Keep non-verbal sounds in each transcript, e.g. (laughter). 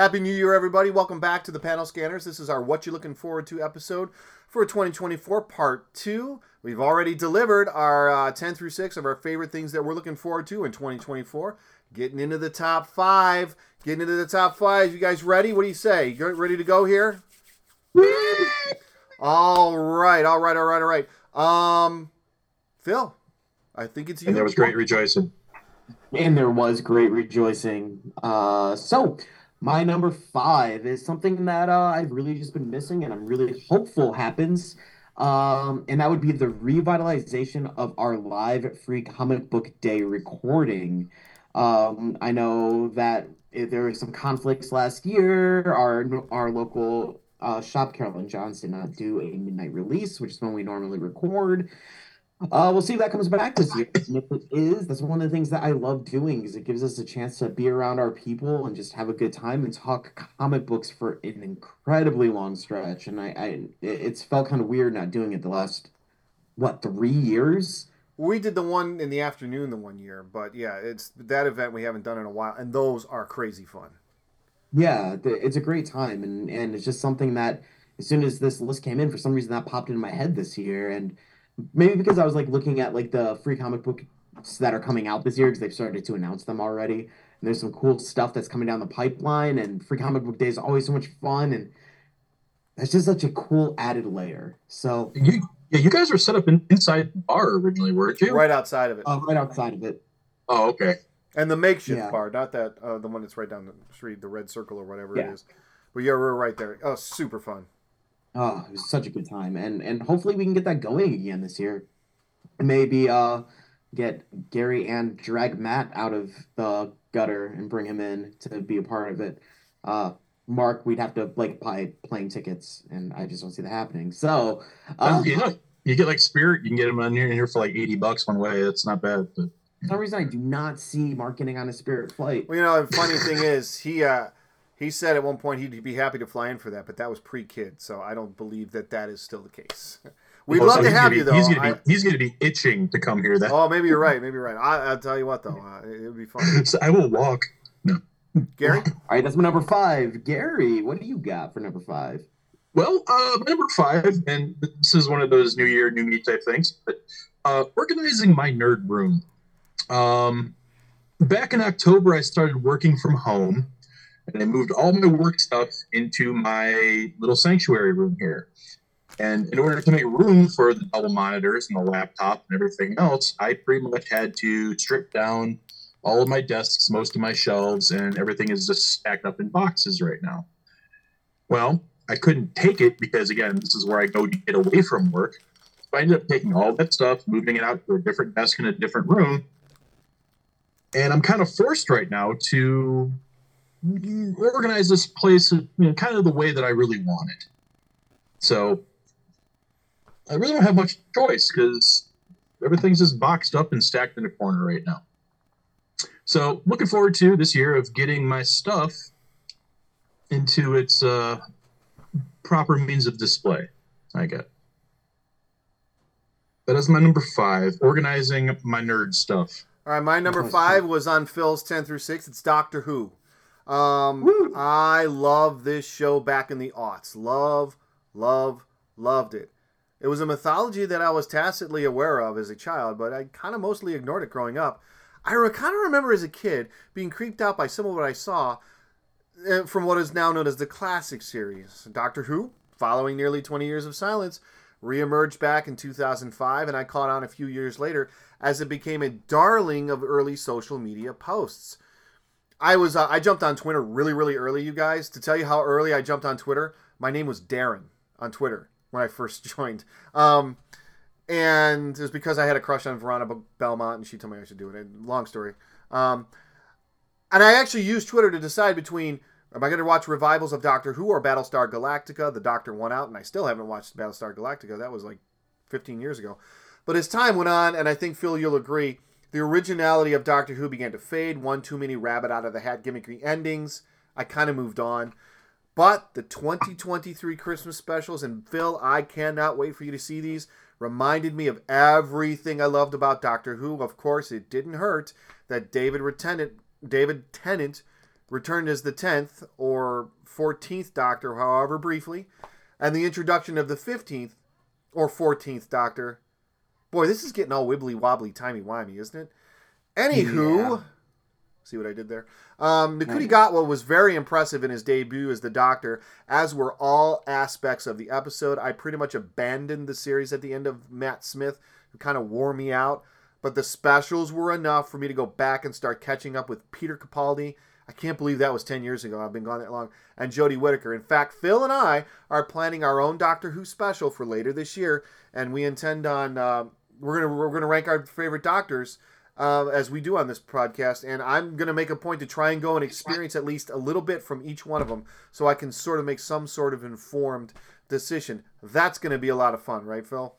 Happy New Year, everybody. Welcome back to the Panel Scanners. This is our What You Looking Forward to episode for 2024, part two. We've already delivered our uh, 10 through 6 of our favorite things that we're looking forward to in 2024. Getting into the top five. Getting into the top five. You guys ready? What do you say? You ready to go here? all right, all right, all right, all right. Um, Phil, I think it's you. And there was great rejoicing. And there was great rejoicing. Uh, so my number five is something that uh, I've really just been missing, and I'm really hopeful happens. Um, and that would be the revitalization of our live free comic book day recording. Um, I know that there were some conflicts last year. Our our local uh, shop, Carolyn Johns, did not do a midnight release, which is when we normally record. Uh, we'll see if that comes back this year. And if it is, that's one of the things that I love doing is it gives us a chance to be around our people and just have a good time and talk comic books for an incredibly long stretch. And I, I it's felt kind of weird not doing it the last what three years. We did the one in the afternoon the one year, but yeah, it's that event we haven't done in a while, and those are crazy fun. Yeah, it's a great time, and and it's just something that as soon as this list came in, for some reason that popped into my head this year, and maybe because I was like looking at like the free comic books that are coming out this year because they've started to announce them already. And there's some cool stuff that's coming down the pipeline, and free comic book day is always so much fun, and it's just such a cool added layer. So you, yeah, you guys were set up in, inside the bar originally, weren't you? Right outside of it. Uh, right outside of it. Oh, okay. And the makeshift yeah. bar, not that uh, the one that's right down the street, the red circle or whatever yeah. it is. But yeah, we're right there. Oh, super fun. Oh, it was such a good time, and and hopefully we can get that going again this year. Maybe uh, get Gary and drag Matt out of the gutter and bring him in to be a part of it. Uh, Mark, we'd have to like buy plane tickets, and I just don't see that happening. So, uh, you know, you get like Spirit, you can get them on here, here for like eighty bucks one way. That's not bad. But for some reason, I do not see Mark getting on a Spirit flight. Well, you know, the funny thing is, he uh, he said at one point he'd be happy to fly in for that, but that was pre-kid, so I don't believe that that is still the case. (laughs) We'd love so to have be, you though. He's gonna, be, I, he's gonna be itching to come here. That. Oh, maybe you're right. Maybe you're right. I, will tell you what though, uh, it would be fun. (laughs) so I will walk. No. Gary. (laughs) All right, that's my number five. Gary, what do you got for number five? Well, uh, number five, and this is one of those New Year, New Me type things, but uh, organizing my nerd room. Um, back in October, I started working from home and I moved all my work stuff into my little sanctuary room here. And in order to make room for the double monitors and the laptop and everything else, I pretty much had to strip down all of my desks, most of my shelves, and everything is just stacked up in boxes right now. Well, I couldn't take it because, again, this is where I go to get away from work. So I ended up taking all that stuff, moving it out to a different desk in a different room. And I'm kind of forced right now to organize this place you know, kind of the way that I really want it. So I really don't have much choice because everything's just boxed up and stacked in a corner right now. So looking forward to this year of getting my stuff into its uh, proper means of display. I get. That is my number five, organizing my nerd stuff. All right, my number five was on Phil's 10 through 6. It's Doctor Who. Um, I love this show back in the aughts. Love, love, loved it. It was a mythology that I was tacitly aware of as a child, but I kind of mostly ignored it growing up. I kind of remember as a kid being creeped out by some of what I saw uh, from what is now known as the classic series. Doctor Who, following nearly 20 years of silence, reemerged back in 2005, and I caught on a few years later as it became a darling of early social media posts. I was uh, I jumped on Twitter really really early, you guys. To tell you how early I jumped on Twitter, my name was Darren on Twitter when I first (laughs) joined. Um, and it was because I had a crush on Veronica Belmont, and she told me I should do it. Long story. Um, and I actually used Twitter to decide between am I going to watch revivals of Doctor Who or Battlestar Galactica? The Doctor won out, and I still haven't watched Battlestar Galactica. That was like 15 years ago. But as time went on, and I think Phil, you'll agree, the originality of Doctor Who began to fade. One too many rabbit out of the hat gimmicky endings. I kind of moved on. But the 2023 Christmas specials, and Phil, I cannot wait for you to see these, reminded me of everything I loved about Doctor Who. Of course, it didn't hurt that David Tennant, David Tennant returned as the 10th or 14th Doctor, however briefly, and the introduction of the 15th or 14th Doctor. Boy, this is getting all wibbly wobbly, timey wimey, isn't it? Anywho, Yeah. see what I did there? Um, Ncuti Gatwa was very impressive in his debut as the Doctor, as were all aspects of the episode. I pretty much abandoned the series at the end of Matt Smith, who kind of wore me out. But the specials were enough for me to go back and start catching up with Peter Capaldi. I can't believe that was 10 years ago. I've been gone that long. And Jodie Whittaker. In fact, Phil and I are planning our own Doctor Who special for later this year, and we intend on uh, we're gonna we're gonna rank our favorite Doctors uh, as we do on this podcast. And I'm gonna make a point to try and go and experience at least a little bit from each one of them, so I can sort of make some sort of informed decision. That's gonna be a lot of fun, right, Phil?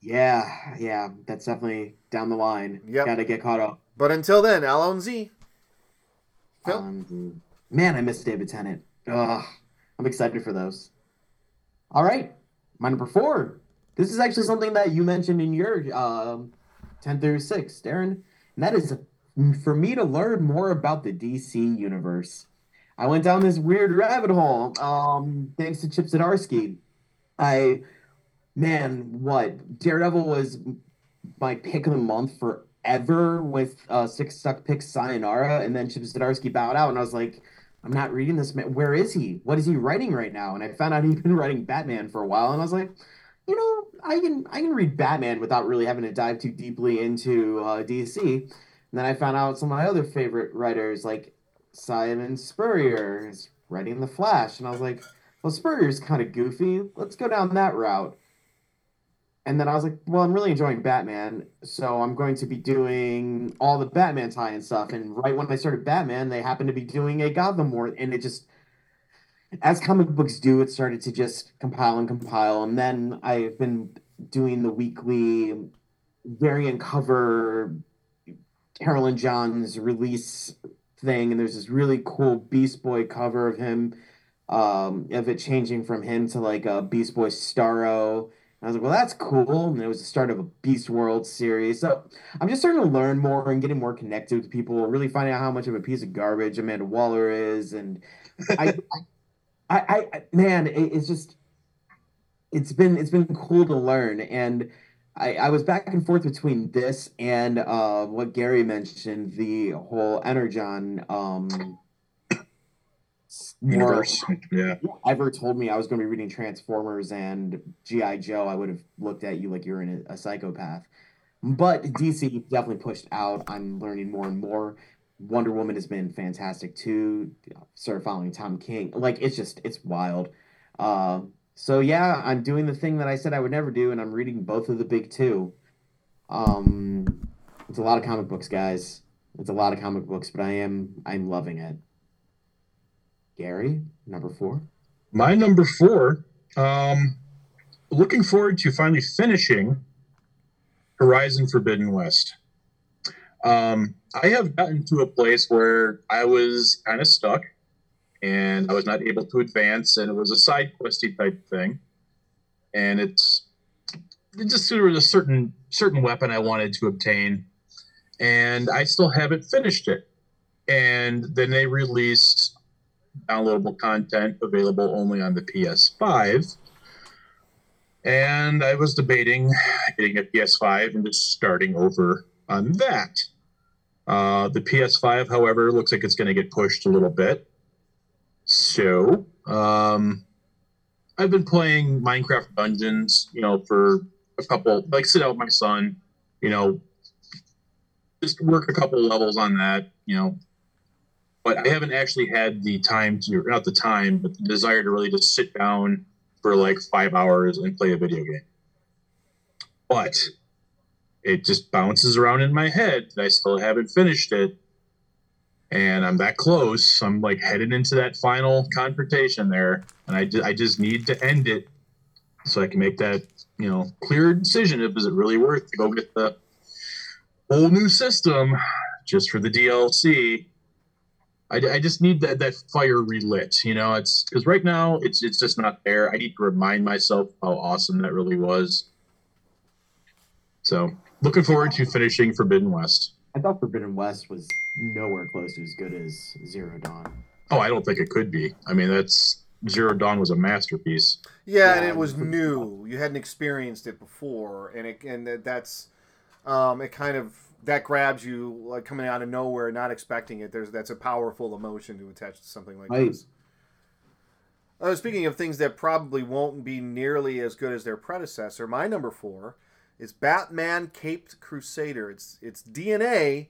Yeah, yeah, that's definitely down the line. Yep. Got to get caught up. But until then, Z. Phil? Um, man, I miss David Tennant. Ugh, I'm excited for those. All right, my number four. This is actually something that you mentioned in your um, 10 through 6, Darren. And that is for me to learn more about the DC universe. I went down this weird rabbit hole um, thanks to Chip Zdarsky. I, man, what? Daredevil was my pick of the month forever with uh, Six Stuck Pick Sayonara, and then Chip Zdarsky bowed out, and I was like, I'm not reading this man. Where is he? What is he writing right now? And I found out he'd been writing Batman for a while, and I was like, you know, I can I can read Batman without really having to dive too deeply into uh, DC. And then I found out some of my other favorite writers, like Simon Spurrier, is writing The Flash, and I was like, well, Spurrier's kind of goofy. Let's go down that route. And then I was like, well, I'm really enjoying Batman, so I'm going to be doing all the Batman tie-in stuff. And right when I started Batman, they happened to be doing a Gotham War, and it just, as comic books do, it started to just compile and compile. And then I've been doing the weekly variant cover Carolyn John's release thing, and there's this really cool Beast Boy cover of him, um, of it changing from him to like a Beast Boy Starro. I was like, well, that's cool. And it was the start of a Beast World series. So I'm just starting to learn more and getting more connected with people, really finding out how much of a piece of garbage Amanda Waller is. And I, I, I, I man, it, it's just, it's been, it's been cool to learn. And I, I was back and forth between this and uh, what Gary mentioned, the whole Energon um, Universe. Yeah. ever told me I was going to be reading Transformers and GI Joe, I would have looked at you like you're in a, a psychopath. But DC definitely pushed out. I'm learning more and more. Wonder Woman has been fantastic too. Started following Tom King. Like it's just it's wild. Uh, so yeah, I'm doing the thing that I said I would never do, and I'm reading both of the big two. Um, it's a lot of comic books, guys. It's a lot of comic books, but I am I'm loving it. Gary, number four. My number four, um, looking forward to finally finishing Horizon Forbidden West. Um, I have gotten to a place where I was kind of stuck and I was not able to advance, and it was a side questy type thing. And it's it just there was a certain certain weapon I wanted to obtain, and I still haven't finished it. And then they released downloadable content available only on the PS5. And I was debating getting a PS5 and just starting over on that. Uh, the PS5, however, looks like it's going to get pushed a little bit. So, um, I've been playing Minecraft Dungeons, you know, for a couple, like sit out with my son, you know, just work a couple levels on that, you know, but I haven't actually had the time to, not the time, but the desire to really just sit down for like five hours and play a video game. But it just bounces around in my head I still haven't finished it. And I'm that close. I'm like headed into that final confrontation there. And I, I just need to end it so I can make that, you know, clear decision if is it really worth to go get the whole new system just for the DLC I, I just need that, that fire relit, you know. It's because right now it's it's just not there. I need to remind myself how awesome that really was. So looking forward to finishing Forbidden West. I thought Forbidden West was nowhere close to as good as Zero Dawn. Oh, I don't think it could be. I mean, that's Zero Dawn was a masterpiece. Yeah, and it was new. You hadn't experienced it before, and it and that's um, it. Kind of that grabs you like coming out of nowhere, not expecting it. There's that's a powerful emotion to attach to something like Right. this. Uh, speaking of things that probably won't be nearly as good as their predecessor, my number four is Batman Caped Crusader. Its its DNA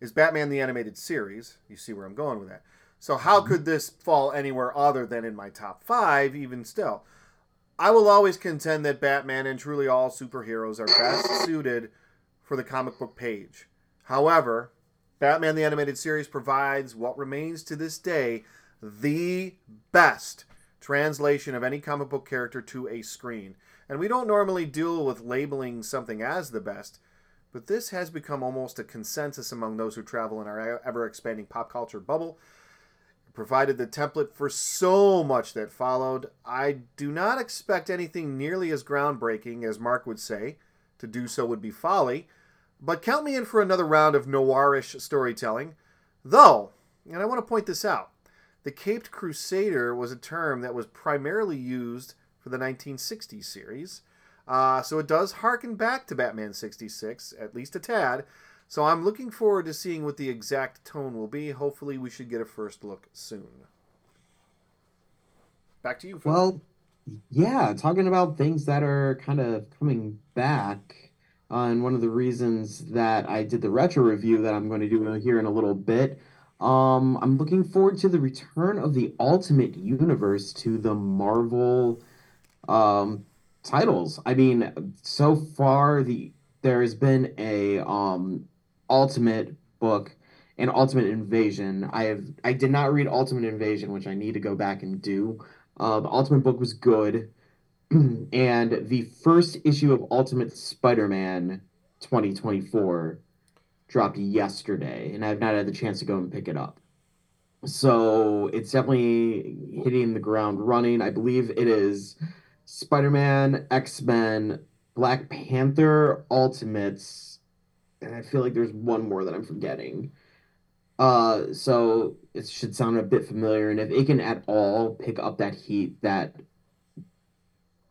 is Batman the Animated Series. You see where I'm going with that. So how mm-hmm. could this fall anywhere other than in my top five? Even still, I will always contend that Batman and truly all superheroes are best (coughs) suited for the comic book page. However, Batman the Animated Series provides what remains to this day the best translation of any comic book character to a screen. And we don't normally deal with labeling something as the best, but this has become almost a consensus among those who travel in our ever expanding pop culture bubble. It provided the template for so much that followed. I do not expect anything nearly as groundbreaking as Mark would say. To do so would be folly. But count me in for another round of noirish storytelling. Though, and I want to point this out, the Caped Crusader was a term that was primarily used for the 1960s series. Uh, so it does harken back to Batman 66, at least a tad. So I'm looking forward to seeing what the exact tone will be. Hopefully, we should get a first look soon. Back to you, Phil. Well, yeah, talking about things that are kind of coming back. Uh, and one of the reasons that I did the retro review that I'm going to do here in a little bit, um, I'm looking forward to the return of the Ultimate Universe to the Marvel um, titles. I mean, so far the there has been a um, Ultimate book and Ultimate Invasion. I have I did not read Ultimate Invasion, which I need to go back and do. Uh, the Ultimate book was good, (clears throat) and the first issue of Ultimate Spider-Man 2024 dropped yesterday, and I've not had the chance to go and pick it up. So it's definitely hitting the ground running. I believe it is Spider-Man, X-Men, Black Panther, Ultimates, and I feel like there's one more that I'm forgetting. Uh, so it should sound a bit familiar, and if it can at all pick up that heat that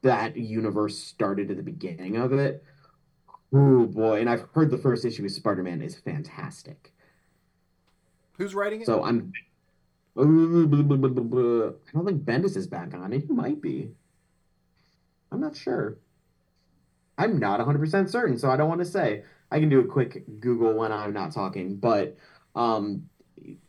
that universe started at the beginning of it, oh boy! And I've heard the first issue of Spider-Man is fantastic. Who's writing it? So I'm. I don't think Bendis is back on it. He might be. I'm not sure. I'm not 100% certain, so I don't want to say. I can do a quick Google when I'm not talking, but um, it,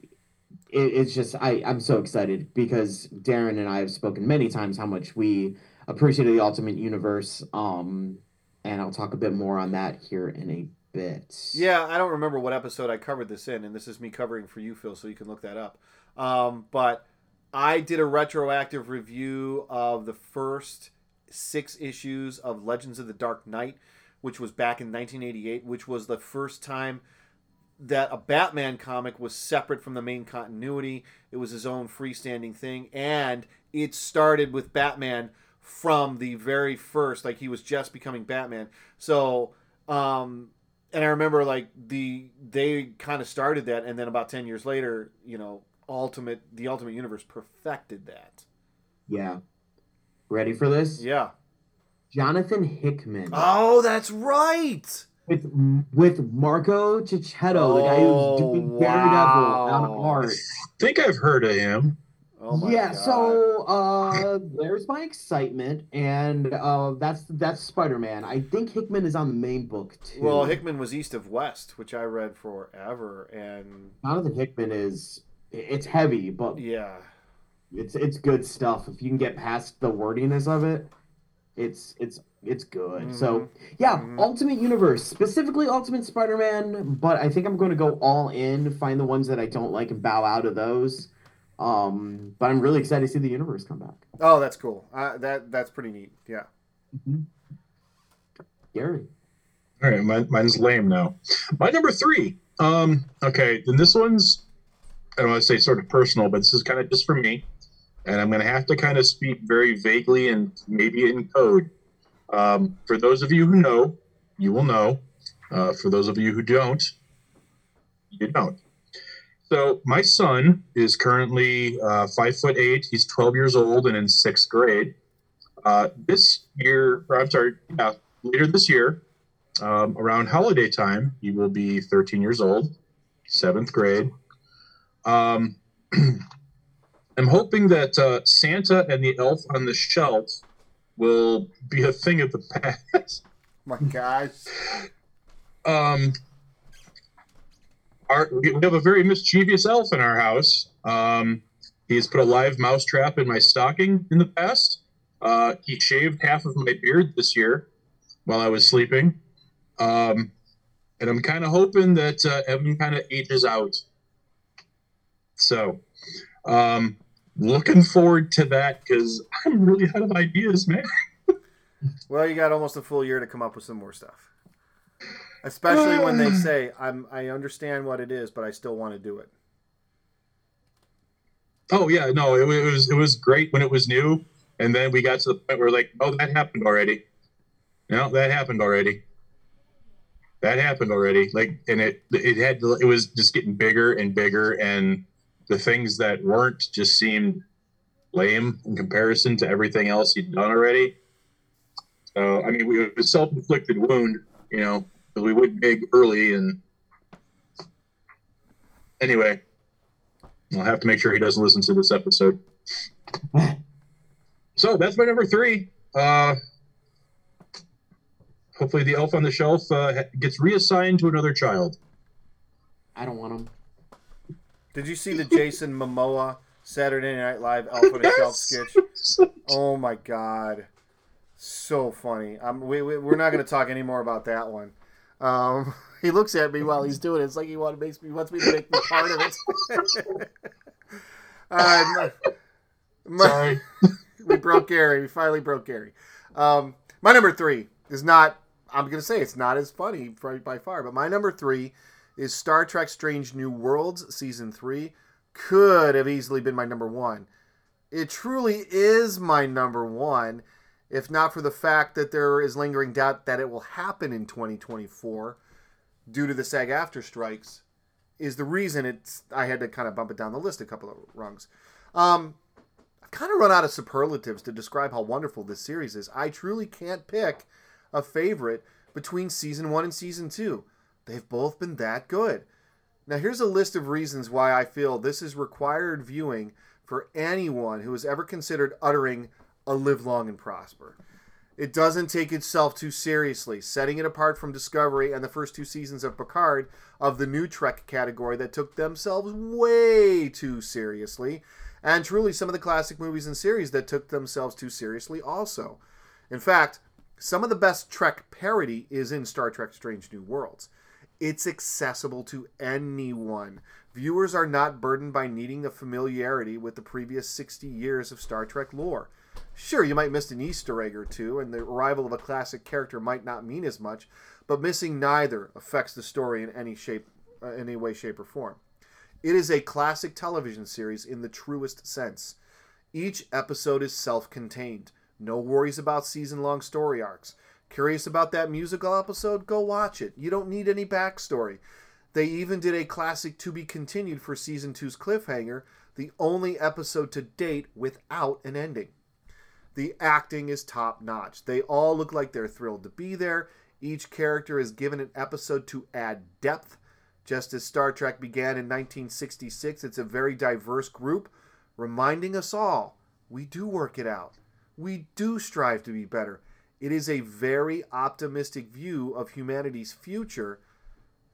it's just I I'm so excited because Darren and I have spoken many times how much we appreciated the Ultimate Universe. Um, and I'll talk a bit more on that here in a bit. Yeah, I don't remember what episode I covered this in, and this is me covering for you, Phil, so you can look that up. Um, but I did a retroactive review of the first six issues of Legends of the Dark Knight, which was back in 1988, which was the first time that a Batman comic was separate from the main continuity. It was his own freestanding thing, and it started with Batman from the very first, like he was just becoming Batman. So, um, and I remember like the they kind of started that, and then about ten years later, you know, Ultimate the Ultimate Universe perfected that. Yeah. Ready for this? Yeah. Jonathan Hickman Oh, that's right. with with Marco Checchetto, the guy Oh, who's doing Daredevil on art. I think I've heard of him. Oh my yeah, God. so uh there's my excitement, and uh that's that's Spider-Man. I think Hickman is on the main book too. well, Hickman was East of West, which I read forever, and Jonathan Hickman is it's heavy, but yeah, it's it's good stuff. If you can get past the wordiness of it, it's it's it's good. So Mhm. yeah, Mhm. Ultimate Universe, specifically Ultimate Spider-Man, but I think I'm going to go all in, find the ones that I don't like and bow out of those. Um, but I'm really excited to see the universe come back. oh, that's cool. Uh, that that's pretty neat. Yeah. Gary. All right, mine, mine's lame now. My number three. Um, okay, then this one's I don't want to say sort of personal, but this is kind of just for me, and I'm going to have to kind of speak very vaguely and maybe in code. Um, for those of you who know, you will know. Uh, for those of you who don't, you don't. So my son is currently uh, five foot eight. He's 12 years old and in sixth grade. Uh, this year, or I'm sorry, yeah, later this year, um, around holiday time, he will be 13 years old, seventh grade. Um, (clears throat) I'm hoping that uh, Santa and the elf on the shelf will be a thing of the (laughs) past. My gosh. Um, our, we have a very mischievous elf in our house. Um, he's put a live mouse trap in my stocking in the past. Uh, he shaved half of my beard this year while I was sleeping. Um, and I'm kind of hoping that uh, Evan kind of ages out. So, um, looking forward to that because I'm really out of ideas, man. (laughs) well, you got almost a full year to come up with some more stuff. Especially when they (sighs) say, "I'm I understand what it is, but I still want to do it." Oh yeah, no, it, it was it was great when it was new, and then we got to the point where like, oh, that happened already. No, that happened already. That happened already. Like, and it it had it was just getting bigger and bigger, and the things that weren't just seemed lame in comparison to everything else he'd done already. So I mean, we it was self inflicted wound, you know, because we went big early, and anyway, I'll have to make sure he doesn't listen to this episode. so that's my number three. Uh, hopefully, the elf on the shelf uh, gets reassigned to another child. I don't want him. Did you see the Jason Momoa Saturday Night Live Elf on a Shelf sketch? Oh my god, so funny. Um, we, we we're not going to talk any more about that one. Um, (laughs) he looks at me while he's doing it. It's like he want makes me wants me to make me part of it. (laughs) Right, my, Sorry. (laughs) we broke Gary. We finally broke Gary. Um, my number three is not. I'm gonna say it's not as funny by, by far, but my number three is Star Trek: Strange New Worlds season three. Could have easily been my number one. It truly is my number one, if not for the fact that there is lingering doubt that it will happen in 2024 due to the SAG-AFTRA strikes. Is the reason it's I had to kind of bump it down the list a couple of rungs. Um, I've kind of run out of superlatives to describe how wonderful this series is. I truly can't pick a favorite between season one and season two. They've both been that good. Now, here's a list of reasons why I feel this is required viewing for anyone who has ever considered uttering a live long and prosper. It doesn't take itself too seriously, setting it apart from Discovery and the first two seasons of Picard of the new Trek category that took themselves way too seriously, and truly some of the classic movies and series that took themselves too seriously also. In fact, some of the best Trek parody is in Star Trek Strange New Worlds. It's accessible to anyone. Viewers are not burdened by needing the familiarity with the previous 60 years of Star Trek lore. Sure, you might miss an Easter egg or two, and the arrival of a classic character might not mean as much, but missing neither affects the story in any shape, uh, any way, shape, or form. It is a classic television series in the truest sense. Each episode is self-contained. No worries about season-long story arcs. Curious about that musical episode? Go watch it. You don't need any backstory. They even did a classic to be continued for season two's cliffhanger, the only episode to date without an ending. The acting is top notch. They all look like they're thrilled to be there. Each character is given an episode to add depth. Just as Star Trek began in 1966, it's a very diverse group, reminding us all we do work it out. We do strive to be better. It is a very optimistic view of humanity's future.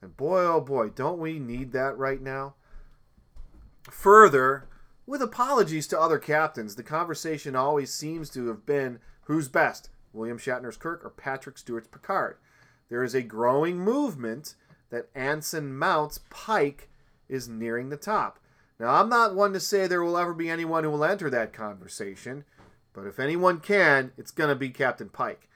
And boy, oh boy, don't we need that right now? Further, with apologies to other captains, the conversation always seems to have been who's best, William Shatner's Kirk or Patrick Stewart's Picard. There is a growing movement that Anson Mount's Pike is nearing the top. Now, I'm not one to say there will ever be anyone who will enter that conversation, but if anyone can, it's going to be Captain Pike.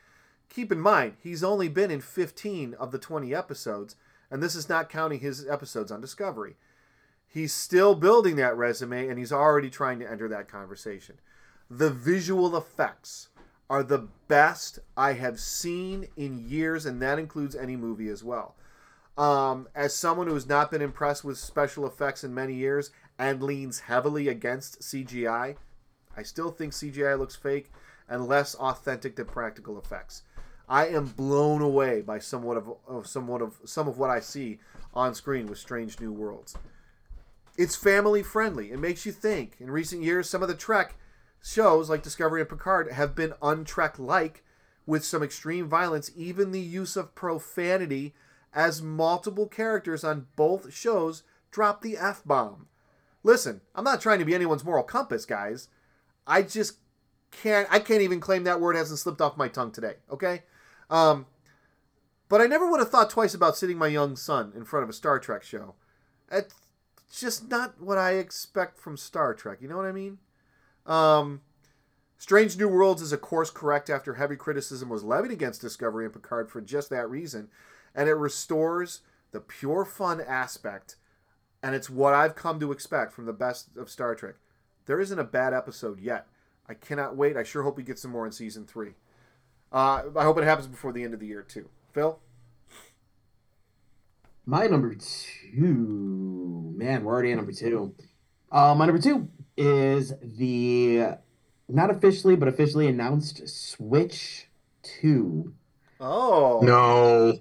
Keep in mind, he's only been in 15 of the 20 episodes, and this is not counting his episodes on Discovery. He's still building that resume, and he's already trying to enter that conversation. The visual effects are the best I have seen in years, and that includes any movie as well. Um, as someone who has not been impressed with special effects in many years and leans heavily against CGI, I still think CGI looks fake and less authentic than practical effects. I am blown away by somewhat of, of somewhat of some of what I see on screen with Strange New Worlds. It's family friendly. It makes you think. In recent years, some of the Trek shows like Discovery and Picard have been untrek like with some extreme violence, even the use of profanity as multiple characters on both shows drop the F bomb. Listen, I'm not trying to be anyone's moral compass, guys. I just can't I can't even claim that word hasn't slipped off my tongue today, okay? Um but I never would have thought twice about sitting my young son in front of a Star Trek show. It's just not what I expect from Star Trek, you know what I mean? Um Strange New Worlds is a course correct after heavy criticism was levied against Discovery and Picard for just that reason, and it restores the pure fun aspect, and it's what I've come to expect from the best of Star Trek. There isn't a bad episode yet. I cannot wait. I sure hope we get some more in season three. Uh, I hope it happens before the end of the year too. Phil. My number two, man, we're already at number two. Uh, my number two is the not officially but officially announced Switch Two. Oh No.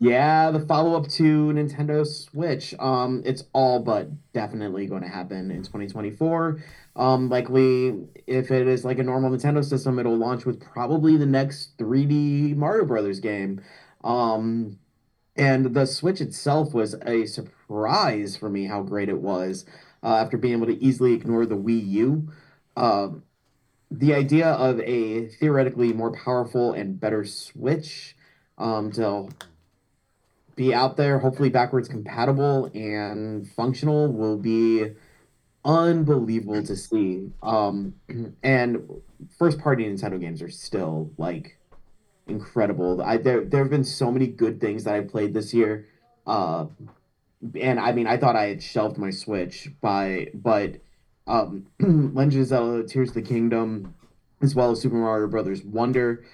Yeah, the follow-up to Nintendo Switch. Um, it's all but definitely going to happen in 2024. Um, likely, if it is like a normal Nintendo system, it'll launch with probably the next 3D Mario Brothers game. Um, and the Switch itself was a surprise for me how great it was uh, after being able to easily ignore the Wii U. Uh, the idea of a theoretically more powerful and better Switch um, to be out there, hopefully backwards compatible and functional, will be unbelievable to see. Um, (clears throat) and first party Nintendo games are still like incredible. I there there have been so many good things that I played this year. Uh, and I mean, I thought I had shelved my Switch by, but um, (clears throat) Legend of Zelda: Tears of the Kingdom, as well as Super Mario Brothers Wonder,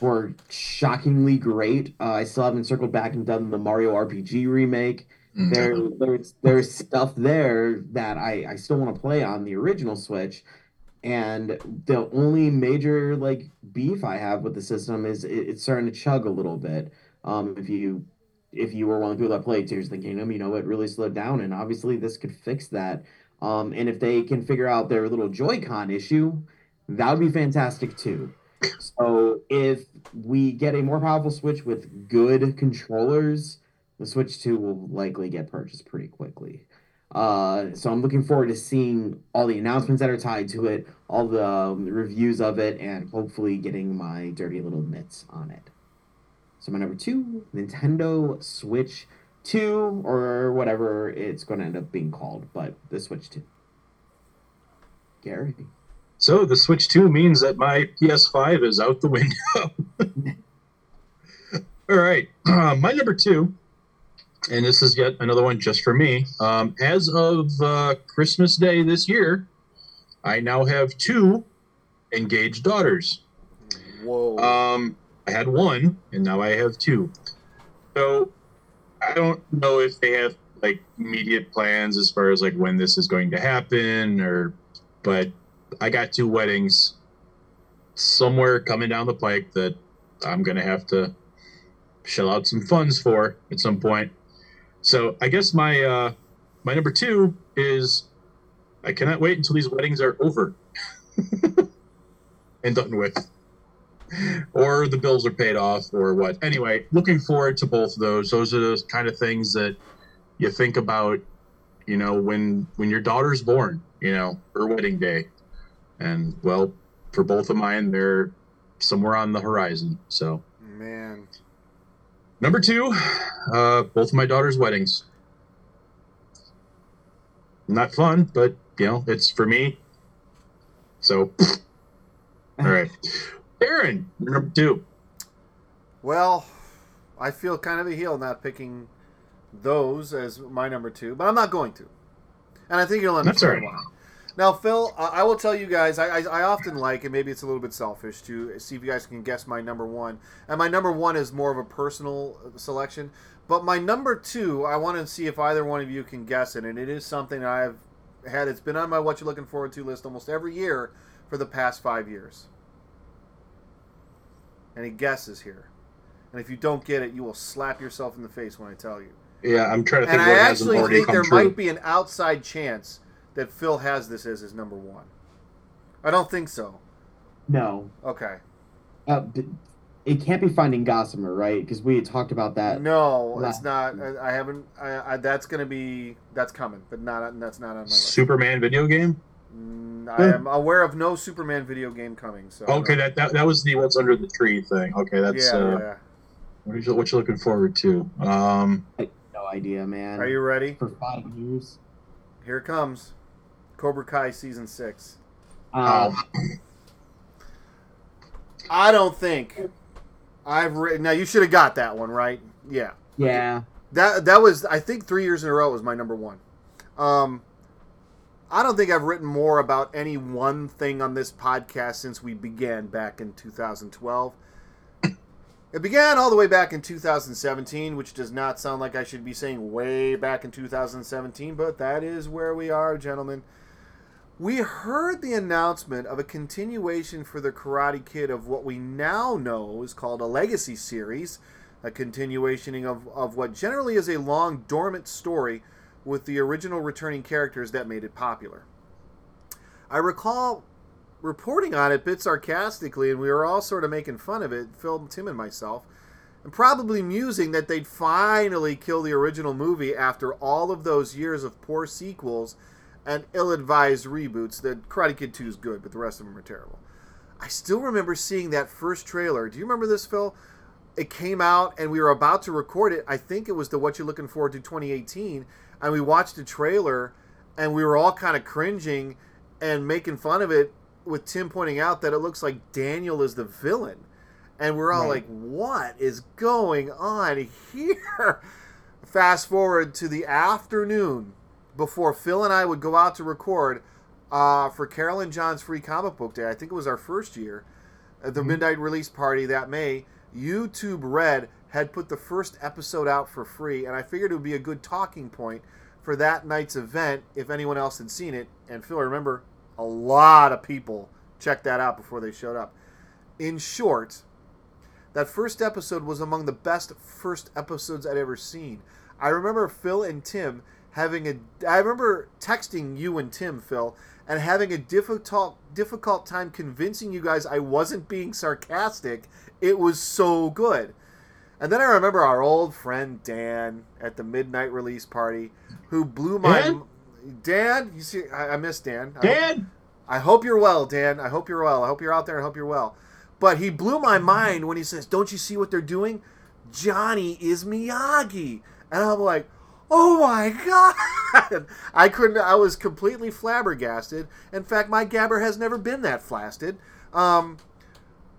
were shockingly great. Uh, I still haven't circled back and done the Mario RPG remake. Mm. There, there's there's stuff there that I I still want to play on the original Switch, and the only major like beef I have with the system is it, it's starting to chug a little bit. Um, if you if you were one of the people that played Tears of the Kingdom, you know it really slowed down, and obviously this could fix that. Um, and if they can figure out their little Joy-Con issue, that would be fantastic too. So if we get a more powerful Switch with good controllers, the Switch 2 will likely get purchased pretty quickly. Uh, so I'm looking forward to seeing all the announcements that are tied to it, all the um, reviews of it, and hopefully getting my dirty little mitts on it. So my number two, Nintendo Switch 2, or whatever it's going to end up being called, but the Switch 2. Gary. So the Switch 2 means that my PS5 is out the window. (laughs) All right. Uh, my number two, and this is yet another one just for me. Um, as of uh, Christmas Day this year, I now have two engaged daughters. Whoa. Um, I had one, and now I have two. So I don't know if they have like immediate plans as far as like when this is going to happen, or but I got two weddings somewhere coming down the pike that I'm gonna have to shell out some funds for at some point. So I guess my uh, my number two is I cannot wait until these weddings are over (laughs) and done with, or the bills are paid off, or what. Anyway, looking forward to both of those. Those are those kind of things that you think about, you know, when when your daughter's born, you know, her wedding day, and well, for both of mine, they're somewhere on the horizon. So Man. number two, uh, both of my daughter's weddings. Not fun, but you know, it's for me. So, (laughs) all right, Aaron, number two. Well, I feel kind of a heel not picking those as my number two, but I'm not going to. And I think you'll understand right. why. Now, Phil, I will tell you guys, I, I, I often like, and maybe it's a little bit selfish, to see if you guys can guess my number one. And my number one is more of a personal uh, selection, But my number two, I want to see if either one of you can guess it, and it is something I've had. It's been on my what you're looking forward to list almost every year for the past five years. Any guesses here? And if you don't get it, you will slap yourself in the face when I tell you. Yeah, I'm trying to think And what I actually think there true. might be an outside chance that Phil has this as his number one. I don't think so. No, Okay. uh, it can't be Finding Gossamer, right? Because we had talked about that. No, Nah. it's not. I, I haven't. I, I, that's gonna be. That's coming, but not. That's not on my list. Superman video game. Mm, I am aware of no Superman video game coming. So Okay, that, that that was the what's under the tree thing. Okay, that's yeah, uh, yeah. what you what you looking forward to. Um, No idea, man. Are you ready? for five years? Here it comes. Cobra Kai season six. Uh, oh, I don't think I've written. Now you should have got that one right. Yeah. yeah. That that was I think three years in a row was my number one. Um, I don't think I've written more about any one thing on this podcast since we began back in 2012. It began all the way back in 2017, which does not sound like I should be saying way back in 2017, but that is where we are, gentlemen. We heard the announcement of a continuation for the Karate Kid of what we now know is called a Legacy series, a continuation of, of what generally is a long, dormant story with the original returning characters that made it popular. I recall reporting on it a bit sarcastically, and we were all sort of making fun of it, Phil, Tim, and myself, and probably musing that they'd finally kill the original movie after all of those years of poor sequels and ill-advised reboots. That Karate Kid 2 is good, but the rest of them are terrible. I still remember seeing that first trailer. Do you remember this, Phil? It came out, and we were about to record it. I think it was the What You're Looking Forward to 2018, and we watched the trailer, and we were all kind of cringing and making fun of it, with Tim pointing out that it looks like Daniel is the villain, and we're all Right. like, "What is going on here?" Fast forward to the afternoon before Phil and I would go out to record uh, for Carolyn John's free comic book day. I think it was our first year at the Mhm. midnight release party that May. YouTube Red had put the first episode out for free, and I figured it would be a good talking point for that night's event if anyone else had seen it. And Phil, I remember, a lot of people checked that out before they showed up. In short, that first episode was among the best first episodes I'd ever seen. I remember Phil and Tim having a I remember texting you and Tim, Phil, and having a difficult difficult time convincing you guys I wasn't being sarcastic. It was so good. And then I remember our old friend Dan at the midnight release party who blew my Dan? Dan, you see I, I miss Dan. I Dan, I hope you're well, Dan. I hope you're well. I hope you're out there. I hope you're well. But he blew my mind when he says, "Don't you see what they're doing? Johnny is Miyagi," and I'm like, "Oh my god!" (laughs) I couldn't. I was completely flabbergasted. In fact, my gabber has never been that flasted. Um,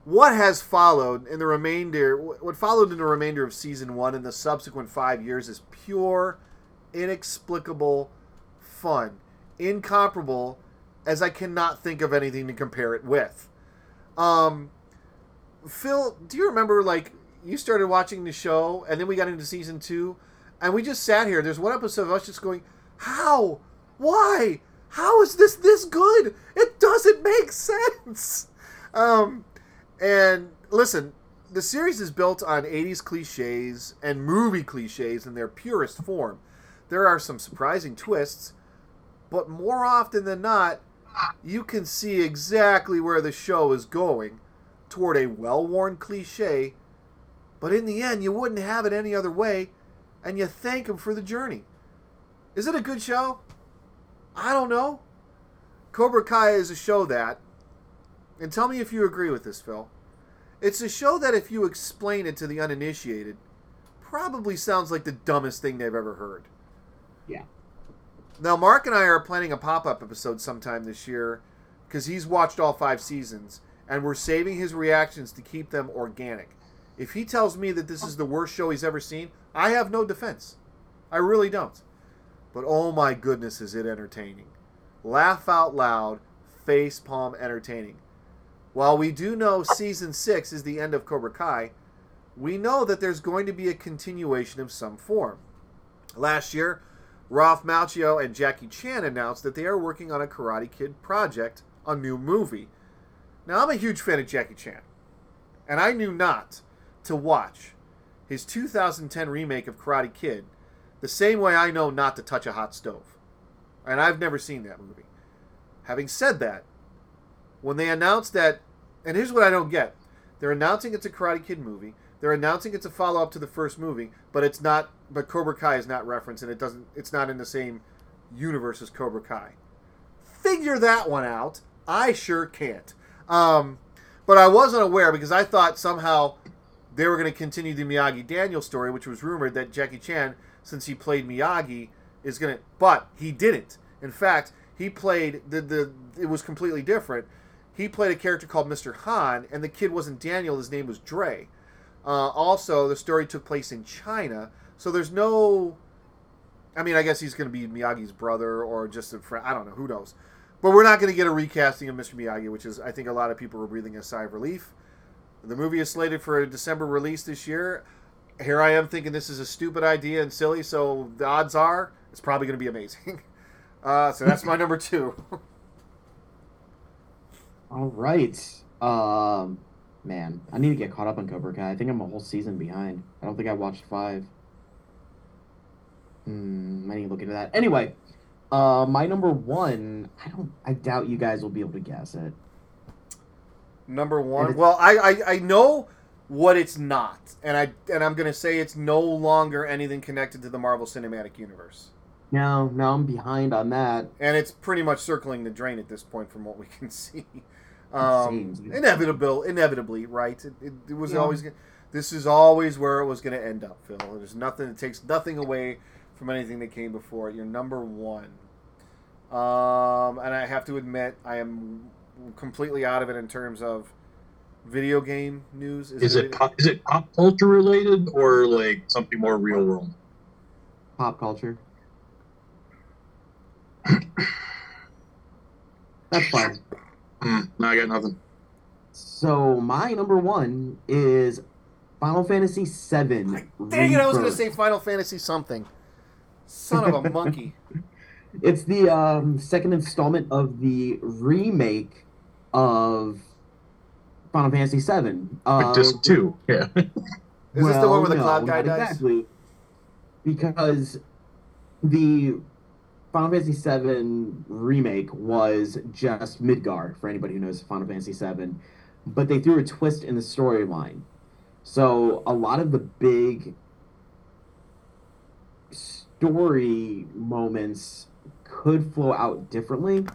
what has followed in the remainder? What followed in the remainder of season one and the subsequent five years is pure, inexplicable fun, incomparable, as I cannot think of anything to compare it with. Um, Phil, do you remember like you started watching the show and then we got into season two, and we just sat here. There's one episode of us just going, "How? Why? How is this this good? It doesn't make sense." Um, and listen, the series is built on 80s cliches and movie cliches in their purest form. There are some surprising twists, but more often than not, you can see exactly where the show is going toward a well worn cliche, but in the end, you wouldn't have it any other way, and you thank him for the journey. Is it a good show? I don't know. Cobra Kai is a show that, and tell me if you agree with this, Phil. It's a show that, if you explain it to the uninitiated, probably sounds like the dumbest thing they've ever heard. Yeah. Now, Mark and I are planning a pop up episode sometime this year because he's watched all five seasons, and we're saving his reactions to keep them organic. If he tells me that this is the worst show he's ever seen, I have no defense. I really don't. But oh my goodness, is it entertaining! Laugh out loud, face palm entertaining. While we do know season six is the end of Cobra Kai, we know that there's going to be a continuation of some form. Last year, Ralph Macchio and Jackie Chan announced that they are working on a Karate Kid project, a new movie. Now, I'm a huge fan of Jackie Chan, and I knew not to watch his 2010 remake of Karate Kid the same way I know not to touch a hot stove. And I've never seen that movie. Having said that, when they announced that, and here's what I don't get they're announcing it's a Karate Kid movie. They're announcing it's a follow up to the first movie, but it's not. But Cobra Kai is not referenced, and it doesn't. It's not in the same universe as Cobra Kai. Figure that one out. I sure can't. Um, but I wasn't aware because I thought somehow they were going to continue the Miyagi Daniel story, which was rumored that Jackie Chan, since he played Miyagi, is going to. But he didn't. In fact, he played the the. It was completely different. He played a character called Mr. Han, and the kid wasn't Daniel. His name was Dre. Uh, also, the story took place in China, so there's no. I mean, I guess he's going to be Miyagi's brother or just a friend. I don't know. Who knows? But we're not going to get a recasting of Mr. Miyagi, which is, I think, a lot of people are breathing a sigh of relief. The movie is slated for a December release this year. Here I am thinking this is a stupid idea and silly, so the odds are it's probably going to be amazing. (laughs) Uh, so that's my number two. (laughs) All right. Um, man, I need to get caught up on Cobra Kai. I think I'm a whole season behind. I don't think I watched five. Hmm, I need to look into that. Anyway, uh, my number one. I don't. I doubt you guys will be able to guess it. Number one. Well, I, I I know what it's not, and I and I'm gonna say it's no longer anything connected to the Marvel Cinematic Universe. No, no, I'm behind on that. And it's pretty much circling the drain at this point, from what we can (laughs) see. Um, inevitable, inevitably, right? It, it, it was yeah. always. This is always where it was going to end up, Phil. There's nothing. It takes nothing away from anything that came before it. You're number one. Um, and I have to admit, I am completely out of it in terms of video game news. Is, is it, it pop, is it pop culture related or like something more real world? Pop culture. (clears throat) That's fine. Mm, no, I got nothing. So my number one is Final Fantasy VII. Dang it! I was going to say Final Fantasy something. Son of a monkey. (laughs) It's the um, second installment of the remake of Final Fantasy VII. Uh, Disc two, yeah. (laughs) Is well, this the one where the no, cloud guy dies? Exactly, because the Final Fantasy VII remake was just Midgar for anybody who knows Final Fantasy VII, but they threw a twist in the storyline. So a lot of the big story moments could flow out differently.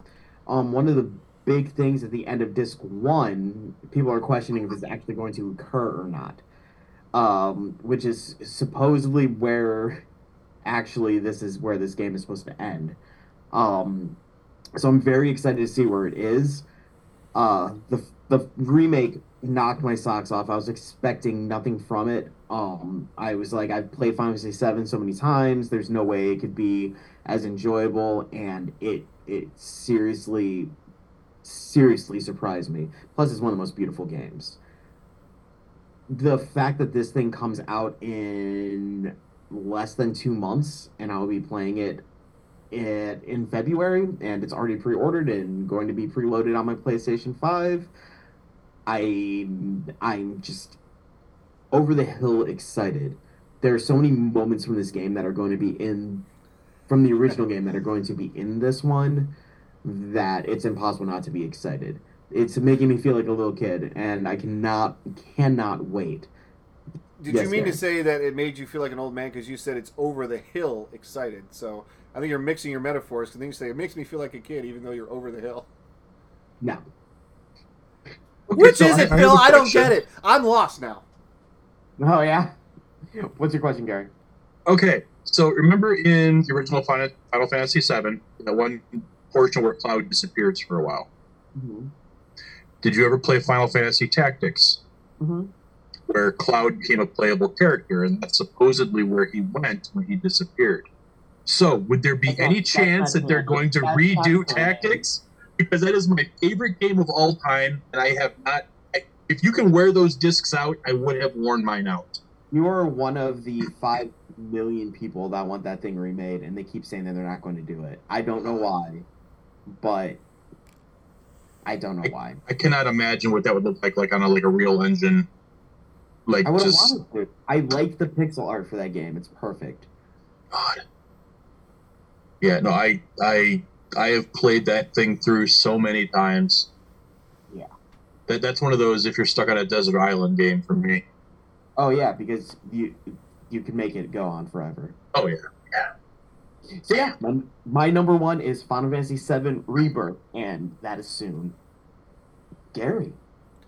Um, one of the big things at the end of disc one, people are questioning if it's actually going to occur or not. Um, which is supposedly where actually this is where this game is supposed to end. Um, so I'm very excited to see where it is. Uh, the the remake knocked my socks off. I was expecting nothing from it. Um, I was like, I've played Final Fantasy VII so many times. There's no way it could be as enjoyable, and it it seriously seriously surprised me. Plus, it's one of the most beautiful games. The fact that this thing comes out in less than two months, and I'll be playing it in, in February, and it's already pre-ordered and going to be preloaded on my PlayStation Five. I I'm just over the hill excited. There are so many moments from this game that are going to be in from the original game that are going to be in this one that it's impossible not to be excited. It's making me feel like a little kid, and I cannot cannot wait did yes, you mean to say that it made you feel like an old man because you said it's over the hill excited? So I think you're mixing your metaphors. Because then you say it makes me feel like a kid, even though you're over the hill. No. Okay, Which so is it, Phil? I don't get it. I'm lost now. Oh yeah. What's your question, Gary? Okay, so remember in the original Final, Final Fantasy VII, that one portion where Cloud disappears for a while. Mm-hmm. Did you ever play Final Fantasy Tactics? Mm-hmm where Cloud became a playable character, and that's supposedly where he went when he disappeared. So, would there be any chance that they're going to redo Tactics? Because that is my favorite game of all time, and I have not. I, if you can wear those discs out, I would have worn mine out. You are one of the five million people that want that thing remade, and they keep saying that they're not going to do it. I don't know why, but I don't know why. I cannot imagine what that would look like, like on a like a real engine. Like I would just wanted to. I like the pixel art for that game. It's perfect. God. Yeah, no, I I I have played that thing through so many times. Yeah. That that's one of those if you're stuck on a desert island game for me. Oh yeah, because you you can make it go on forever. Oh yeah. So yeah, my, my number one is Final Fantasy VII Rebirth, and that is soon. Gary.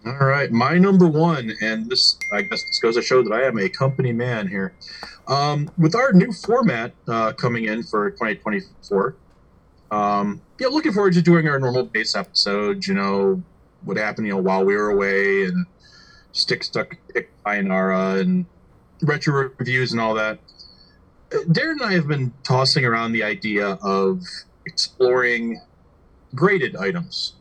All right, my number one, and this I guess this goes to show that I am a company man here. Um, with our new format uh, coming in for 2024, um, yeah, looking forward to doing our normal base episodes. You know, what happened, you know, while we were away, and stick stuck pick Sayonara and retro reviews and all that. Darren and I have been tossing around the idea of exploring graded items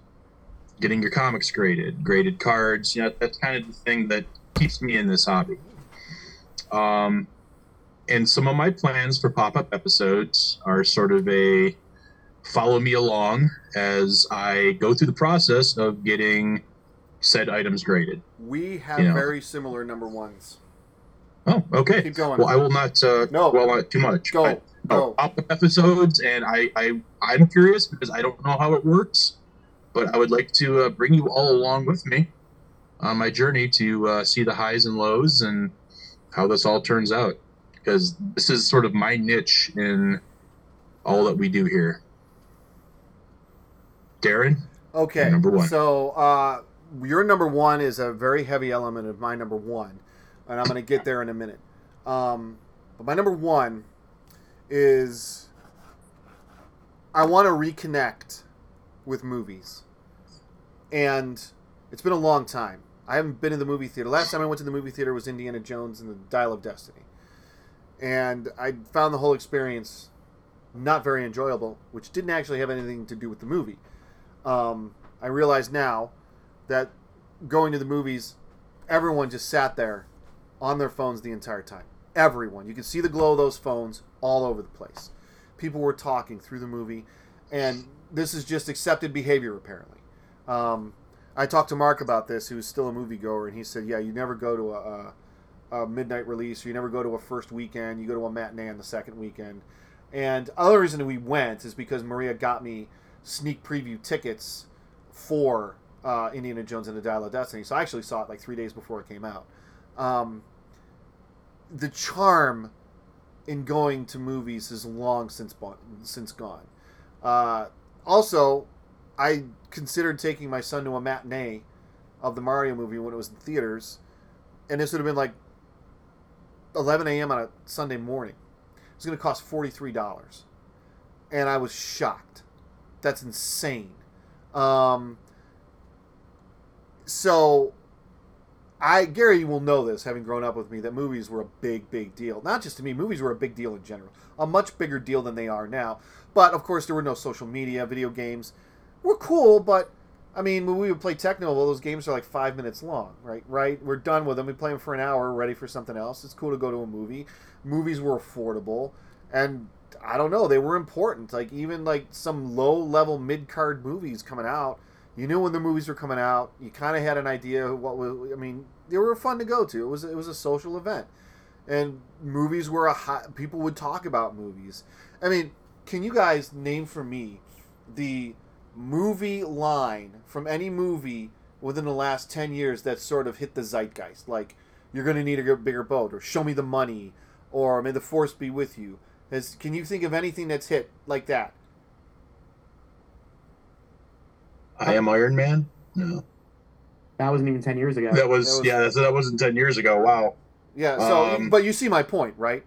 getting your comics graded, graded cards. You know, that's kind of the thing that keeps me in this hobby. Um, and some of my plans for pop up episodes are sort of a follow me along as I go through the process of getting said items graded. We have You know. very similar number ones. Oh, okay. Keep going. Well, I will not uh, No. dwell on it too much. Go. but- Go. oh, up episodes, and I, I I'm curious because I don't know how it works, but I would like to uh, bring you all along with me on my journey to uh, see the highs and lows and how this all turns out because this is sort of my niche in all that we do here. Darren, Okay. Number one. So uh, your number one is a very heavy element of my number one, and I'm going to get there in a minute. Um, but my number one is I want to reconnect with movies, and it's been a long time. I haven't been in the movie theater. Last time I went to the movie theater was Indiana Jones and the Dial of Destiny, and I found the whole experience not very enjoyable, which didn't actually have anything to do with the movie um, I realize now that going to the movies, everyone just sat there on their phones the entire time. Everyone. You can see the glow of those phones all over the place. People were talking through the movie, and this is just accepted behavior, apparently. Um, I talked to Mark about this, who's still a moviegoer, and he said, Yeah, you never go to a, a, a midnight release, or you never go to a first weekend, you go to a matinee on the second weekend. And the other reason we went is because Maria got me sneak preview tickets for uh, Indiana Jones and the Dial of Destiny. So I actually saw it like three days before it came out. Um, the charm in going to movies is long since since gone. Uh, also, I considered taking my son to a matinee of the Mario movie when it was in theaters, and this would have been like 11 a.m. on a Sunday morning. It was going to cost forty three dollars, and I was shocked. That's insane. Um, so, I Gary you will know this, having grown up with me, that movies were a big, big deal. Not just to me, movies were a big deal in general. A much bigger deal than they are now. But of course, there were no social media, video games were cool, but I mean, when we would play Tecmo, well, those games are like five minutes long, right? Right? We're done with them. We play them for an hour, ready for something else. It's cool to go to a movie. Movies were affordable, and I don't know, they were important. Like even like some low level mid card movies coming out, you knew when the movies were coming out. You kind of had an idea what was. I mean, they were fun to go to. It was it was a social event, and movies were a hot. People would talk about movies. I mean, can you guys name for me the movie line from any movie within the last 10 years that sort of hit the zeitgeist like you're going to need a bigger boat or show me the money or may the force be with you Has, can you think of anything that's hit like that I am Iron Man. No, That wasn't even ten years ago. that was, That was- yeah, that's, that wasn't ten years ago. Wow. yeah so Um, but you see my point right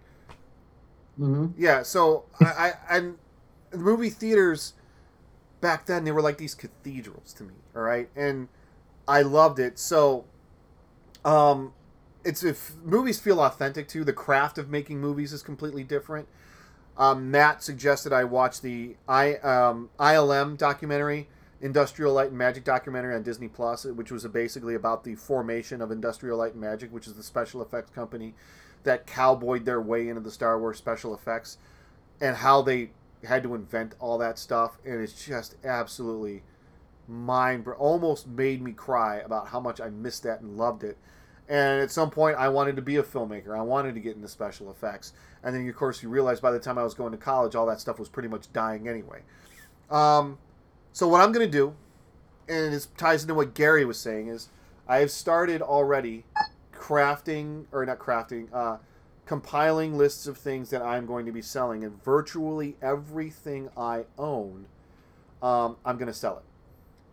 hmm yeah so I, I and the movie theaters back then they were like these cathedrals to me all right and i loved it so um it's if movies feel authentic to the craft of making movies is completely different um, matt suggested i watch the i um, ilm documentary Industrial Light and Magic documentary on Disney Plus, which was basically about the formation of Industrial Light and Magic, which is the special effects company that cowboyed their way into the Star Wars special effects, and how they had to invent all that stuff. And it's just absolutely mind almost made me cry about how much I missed that and loved it. And at some point, I wanted to be a filmmaker. I wanted to get into special effects. And then, of course, you realize by the time I was going to college, all that stuff was pretty much dying anyway. Um, so what I'm going to do, and it ties into what Gary was saying, is I have started already crafting, or not crafting, uh, compiling lists of things that I'm going to be selling. And virtually everything I own, um, I'm going to sell it.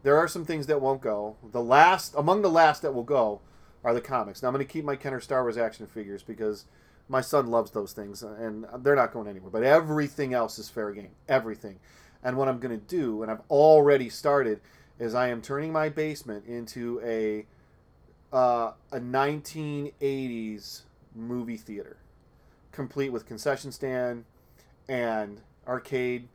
There are some things that won't go. The last, among the last that will go, are the comics. Now I'm going to keep my Kenner Star Wars action figures because my son loves those things and they're not going anywhere. But everything else is fair game. Everything. And what I'm going to do, and I've already started, is I am turning my basement into a uh, a 1980s movie theater, complete with concession stand and arcade.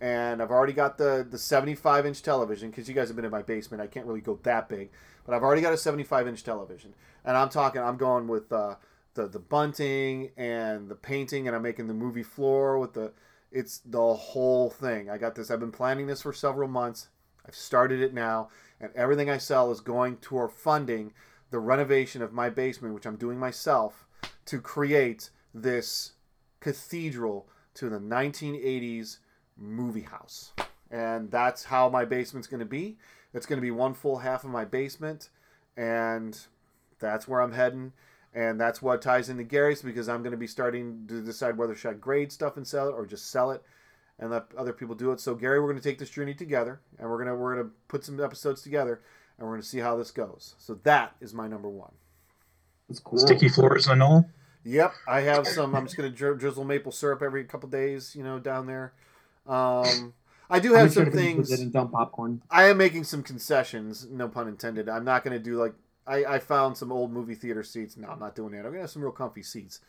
And I've already got the the 75 inch television because you guys have been in my basement. I can't really go that big, but I've already got a 75 inch television. And I'm talking, I'm going with uh, the the bunting and the painting, and I'm making the movie floor with the it's the whole thing. I got this. I've been planning this for several months. I've started it now, and everything I sell is going toward funding the renovation of my basement, which I'm doing myself, to create this cathedral to the 1980s movie house. And that's how my basement's going to be. It's going to be one full half of my basement, and that's where I'm heading and that's what ties into Gary's because I'm going to be starting to decide whether should I grade stuff and sell it or just sell it and let other people do it. So Gary, we're going to take this journey together, and we're gonna we're gonna put some episodes together, and we're gonna see how this goes. So that is my number one. That's cool. Sticky floors and all. Yep, I have some. I'm just gonna drizzle maple syrup every couple days, you know, down there. Um, I do have some things. And dump popcorn. I am making some concessions, no pun intended. I'm not gonna do like I, I found some old movie theater seats. No, I'm not doing that. I'm gonna have some real comfy seats.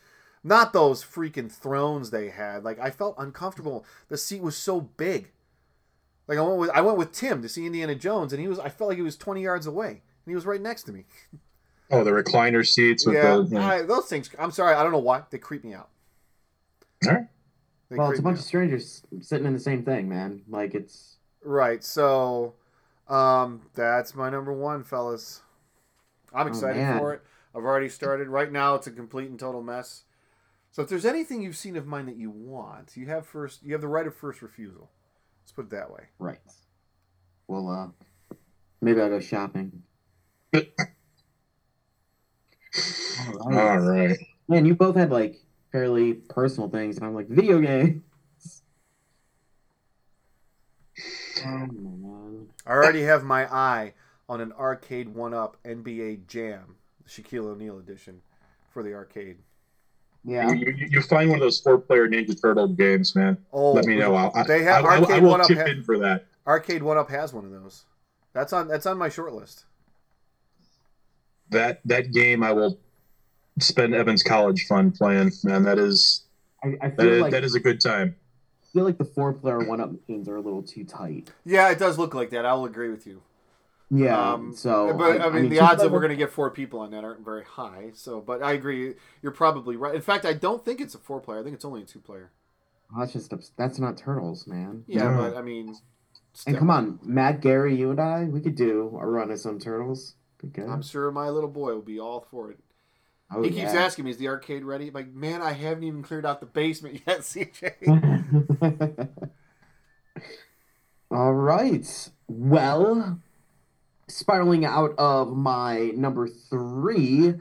Not those freaking thrones they had. Like I felt uncomfortable. The seat was so big. Like I went with I went with Tim to see Indiana Jones, and he was I felt like he was 20 yards away, and he was right next to me. (laughs) Oh, the recliner seats with yeah, the yeah. I, those things. I'm sorry, I don't know why they creep me out. All right. They well, it's a bunch out. of strangers sitting in the same thing, man. Like it's Right. So, um, that's my number one, fellas. I'm excited man. for it. I've already started. Right now, it's a complete and total mess. So, if there's anything you've seen of mine that you want, you have first. You have the right of first refusal. Let's put it that way. right. Well, uh, maybe I'll go shopping. All right. All right. Man, you both had like fairly personal things, and I'm like video games. Oh man. I already have my eye on an arcade one-up NBA Jam, the Shaquille O'Neal edition, for the arcade. Yeah. You, you, you find one of those four-player Ninja Turtle games, man. Oh, Let me know. I'll, I, They have I, I, I will one-up chip ha- in for that. Arcade One Up has one of those. That's on. That's on my short list. That that game, I will spend Evan's college fund playing. Man, that is I, I that feel is, like that is a good time. I feel like the four player one up machines are a little too tight. Yeah, it does look like that. I'll agree with you. Yeah. Um, so but I, mean, the odds that player- we're going to get four people on that aren't very high. So, but I agree. You're probably right. In fact, I don't think it's a four player. I think it's only a two player. Oh, that's just that's not turtles, man. Yeah, Yeah. but I mean, And come on, Matt, Gary, you and I, we could do a run of some turtles. I'm sure my little boy will be all for it. Oh, he keeps yeah. asking me, "Is the arcade ready?" I'm like, man, I haven't even cleared out the basement (laughs) yet, CJ. (laughs) All right. Well, spiraling out of my number three,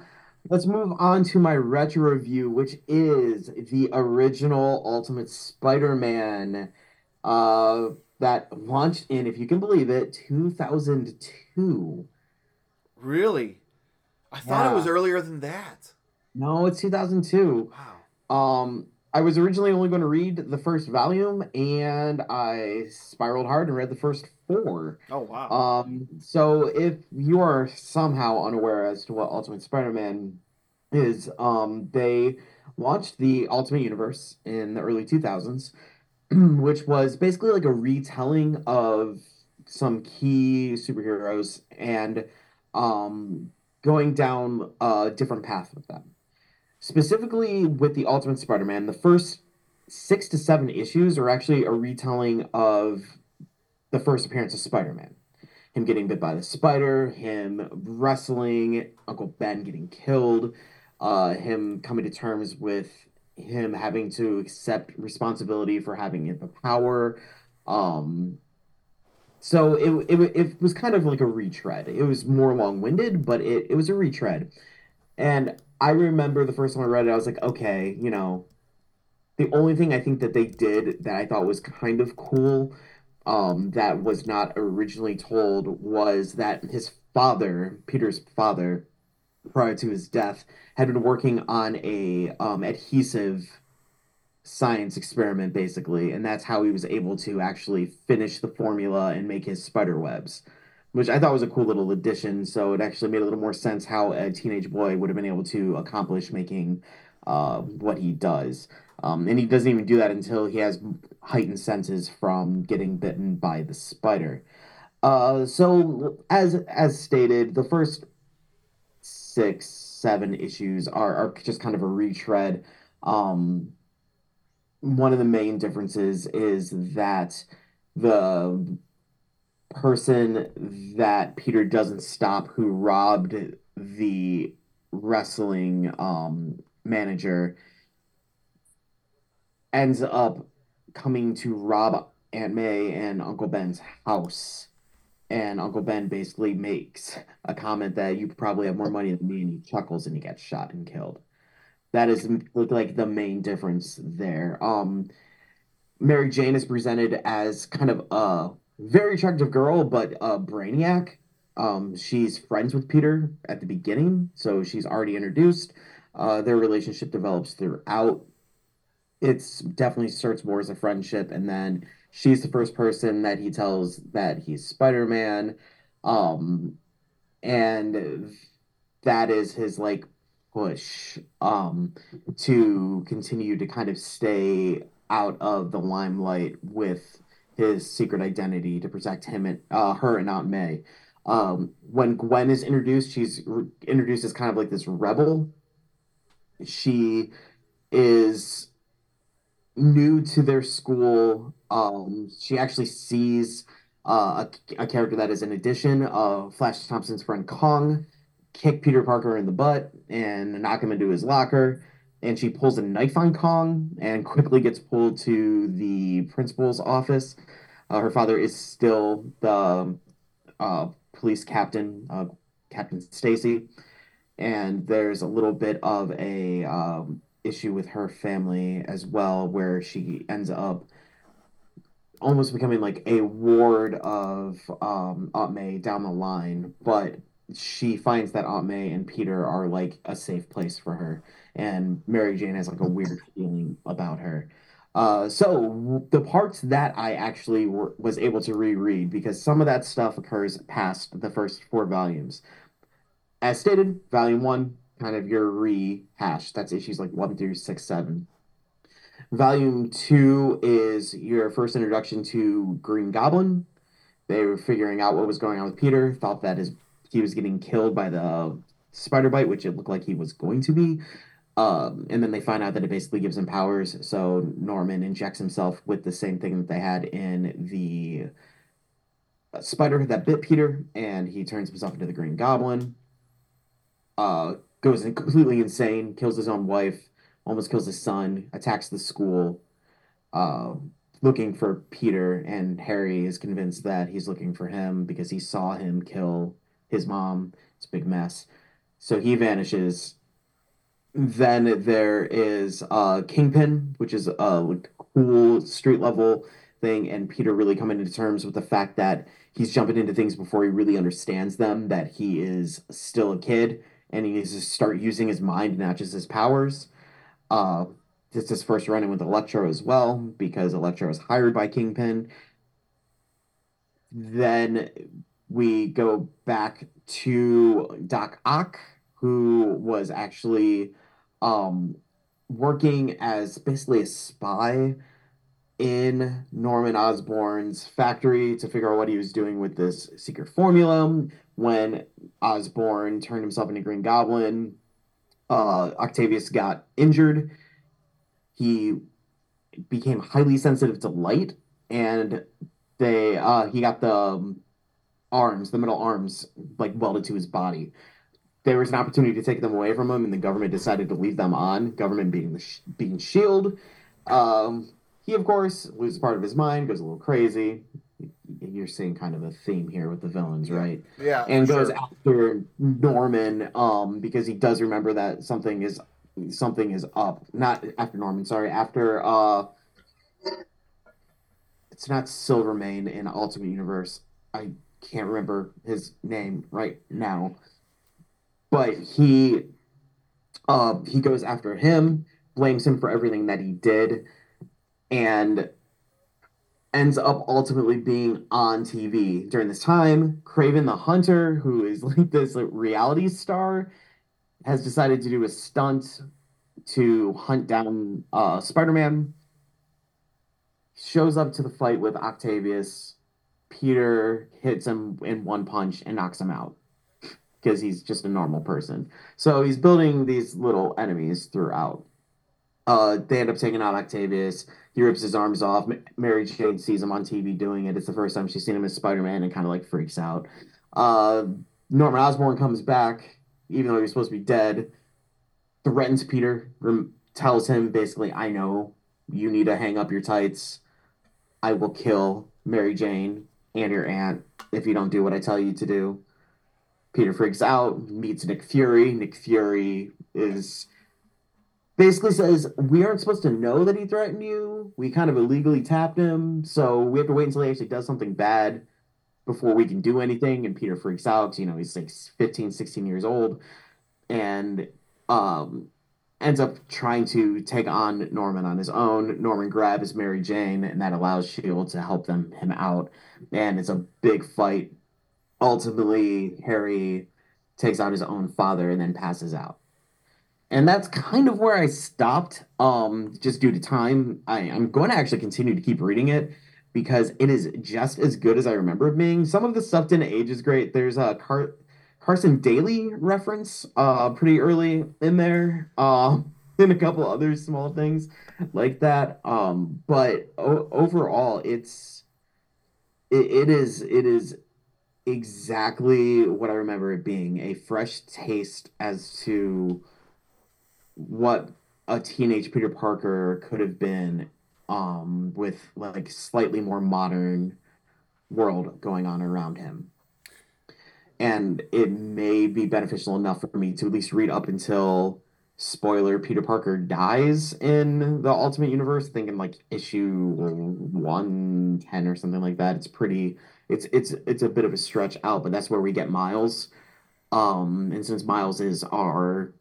let's move on to my retro review, which is the original Ultimate Spider-Man uh, that launched in, if you can believe it, 2002. really? I thought it was earlier than that. No, it's 2002. Wow. Um, I was originally only going to read the first volume, and I spiraled hard and read the first four. Oh wow. Um, so if you are somehow unaware as to what Ultimate Spider-Man is, um, they launched the Ultimate Universe in the early 2000s, (clears throat) which was basically like a retelling of some key superheroes and um, going down a different path with them. Specifically with the Ultimate Spider-Man, the first six to seven issues are actually a retelling of the first appearance of Spider-Man. Him getting bit by the spider, him wrestling, Uncle Ben getting killed, uh, him coming to terms with him having to accept responsibility for having the power. Um, so it, it, it was kind of like a retread. It was more long winded, but it, it was a retread. And I remember the first time I read it, I was like, okay, you know, the only thing I think that they did that I thought was kind of cool um, that was not originally told was that his father, Peter's father, prior to his death, had been working on a um, adhesive science experiment basically and that's how he was able to actually finish the formula and make his spider webs which i thought was a cool little addition. So it actually made a little more sense how a teenage boy would have been able to accomplish making uh, what he does. Um, and he doesn't even do that until he has heightened senses from getting bitten by the spider. Uh, so as as stated the first six seven issues are, are just kind of a retread. Um, one of the main differences is that the person that Peter doesn't stop who robbed the wrestling um, manager ends up coming to rob Aunt May and Uncle Ben's house. And Uncle Ben basically makes a comment that you probably have more money than me, and he chuckles and he gets shot and killed. That is like the main difference there. Um, Mary Jane is presented as kind of a very attractive girl, but a brainiac. Um, she's friends with Peter at the beginning, so she's already introduced. Uh, their relationship develops throughout. It's definitely starts more as a friendship, and then she's the first person that he tells that he's Spider Man, um, and that is his like push um, to continue to kind of stay out of the limelight with his secret identity to protect him and uh, her and Aunt May. Um, when Gwen is introduced, she's re- introduced as kind of like this rebel. She is new to their school. Um, she actually sees uh, a, a character that is an addition of Flash Thompson's friend Kong kick Peter Parker in the butt and knock him into his locker. And she pulls a knife on Kong and quickly gets pulled to the principal's office. Uh, her father is still the uh, police captain, uh, Captain Stacy. And there's a little bit of a um, issue with her family as well, where she ends up almost becoming like a ward of um, Aunt May down the line. But she finds that Aunt May and Peter are like a safe place for her, and Mary Jane has like a weird (laughs) feeling about her. Uh, so the parts that I actually were, was able to reread because some of that stuff occurs past the first four volumes. As stated, volume one, kind of your rehash. That's issues like one through six, seven. Volume two is your first introduction to Green Goblin. They were figuring out what was going on with Peter, thought that his he was getting killed by the spider bite, which it looked like he was going to be. Um, and then they find out that it basically gives him powers. So Norman injects himself with the same thing that they had in the spider that bit Peter, and he turns himself into the Green Goblin. Uh, goes in completely insane, kills his own wife, almost kills his son, attacks the school, uh, looking for Peter. And Harry is convinced that he's looking for him because he saw him kill his mom. It's a big mess. So he vanishes. Then there is uh, Kingpin, which is a cool street level thing, and Peter really coming to terms with the fact that he's jumping into things before he really understands them, that he is still a kid, and he needs to start using his mind, not just his powers. Uh, it's his first run in with Electro as well, because Electro is hired by Kingpin. Then we go back to Doc Ock, who was actually um, working as basically a spy in Norman Osborn's factory to figure out what he was doing with this secret formula. When Osborn turned himself into Green Goblin, uh, Octavius got injured. He became highly sensitive to light, and they uh, he got the um, arms, the metal arms, like welded to his body. There was an opportunity to take them away from him, and the government decided to leave them on. Government being the sh- being Shield. Um, he, of course, loses part of his mind, goes a little crazy. You're seeing kind of a theme here with the villains, right? Yeah, and goes sure. after Norman um, because he does remember that something is something is up. Not after Norman, sorry, after uh, it's not Silvermane in Ultimate Universe. I can't remember his name right now, but he uh, he goes after him, blames him for everything that he did, and ends up ultimately being on TV during this time. Kraven the Hunter, who is like this like, reality star, has decided to do a stunt to hunt down uh, Spider Man. Shows up to the fight with Octavius. Peter hits him in one punch and knocks him out because he's just a normal person. So he's building these little enemies throughout. Uh, they end up taking out Octavius. He rips his arms off. Mary Jane sees him on TV doing it. It's the first time she's seen him as Spider Man and kind of like freaks out. Uh, Norman Osborn comes back, even though he's supposed to be dead. Threatens Peter, rem- tells him basically, I know you need to hang up your tights. I will kill Mary Jane and your aunt if you don't do what I tell you to do. Peter freaks out, meets Nick Fury. Nick Fury is basically says we aren't supposed to know that he threatened you. We kind of illegally tapped him, so we have to wait until he actually does something bad before we can do anything. And Peter freaks out you know, he's like 15, 16 years old and um, ends up trying to take on Norman on his own. Norman grabs Mary Jane, and that allows Shield to help them him out. And it's a big fight. Ultimately, Harry takes out his own father and then passes out and that's kind of where I stopped, um, just due to time. I, I'm going to actually continue to keep reading it because it is just as good as I remember it being. Some of the stuff didn't age as great. There's a Car- Carson Daly reference, uh, pretty early in there, uh, (laughs) and a couple other small things like that. Um, but o- overall, it's it, it is it is exactly what I remember it being a fresh taste as to what a teenage Peter Parker could have been um with like slightly more modern world going on around him. And it may be beneficial enough for me to at least read up until spoiler Peter Parker dies in the Ultimate Universe, thinking like issue 110 or something like that. It's pretty it's it's it's a bit of a stretch out, but that's where we get Miles. Um and since Miles is our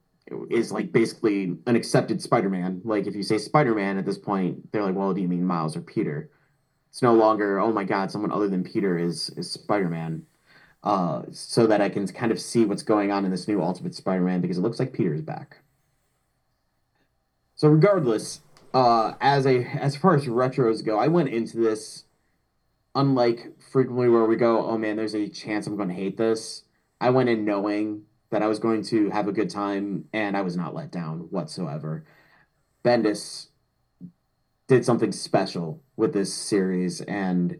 is like basically an accepted Spider-Man. Like if you say Spider-Man at this point, they're like, well, do you mean Miles or Peter? It's no longer, oh my God, someone other than Peter is is Spider-Man. Uh, so that I can kind of see what's going on in this new Ultimate Spider-Man because it looks like Peter is back. So regardless, uh, as a as far as retros go, I went into this unlike frequently where we go, oh man, there's a chance I'm going to hate this. I went in knowing that I was going to have a good time, and I was not let down whatsoever. Bendis did something special with this series, and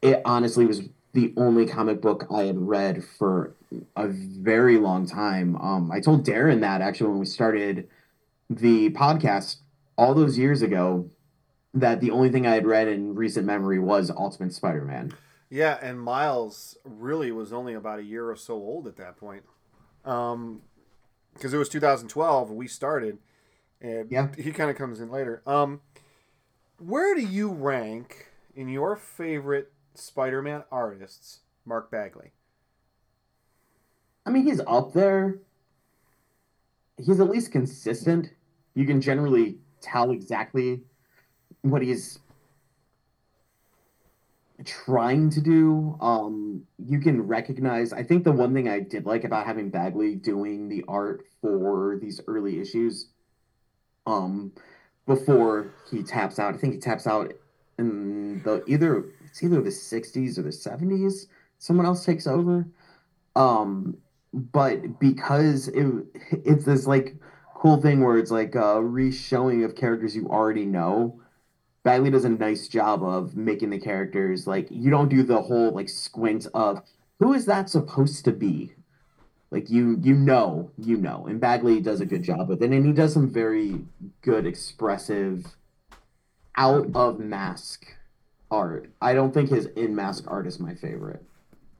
it honestly was the only comic book I had read for a very long time. Um, I told Darren that actually when we started the podcast all those years ago that the only thing I had read in recent memory was Ultimate Spider-Man. Yeah, and Miles really was only about a year or so old at that point. Um, because it was 2012 we started, and Yeah. he kind of comes in later. Um, where do you rank in your favorite Spider-Man artists, Mark Bagley? I mean, he's up there. He's at least consistent. You can generally tell exactly what he's trying to do. Um, you can recognize. I think the one thing I did like about having Bagley doing the art for these early issues, um, before he taps out. I think he taps out in the either it's either the 60s or the 70s. Someone else takes over. Um, but because it it's this like cool thing where it's like a re-showing of characters you already know. Bagley does a nice job of making the characters like you don't do the whole like squint of who is that supposed to be? Like you you know, you know. And Bagley does a good job with it. And he does some very good expressive out of mask art. I don't think his in mask art is my favorite.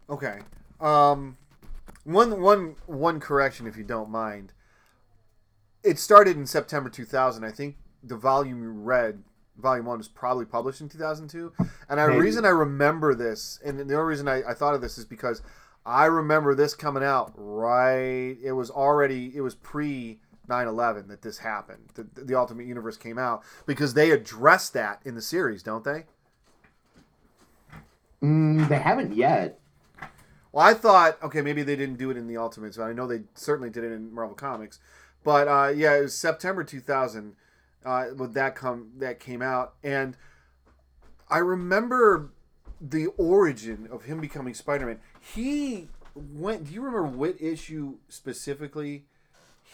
Okay. Um one one one correction if you don't mind. It started in September 2000. I think the volume you read volume one was probably published in 2002 and the reason i remember this and the only reason I, I, thought of this is because i remember this coming out right it was already it was pre 9-11 that this happened the, the ultimate universe came out because they addressed that in the series don't they mm, they haven't yet well i thought okay maybe they didn't do it in the ultimates but i know they certainly did it in marvel comics but uh, yeah it was september 2000 uh, when that come that came out, and I remember the origin of him becoming Spider-Man. He went. Do you remember what issue specifically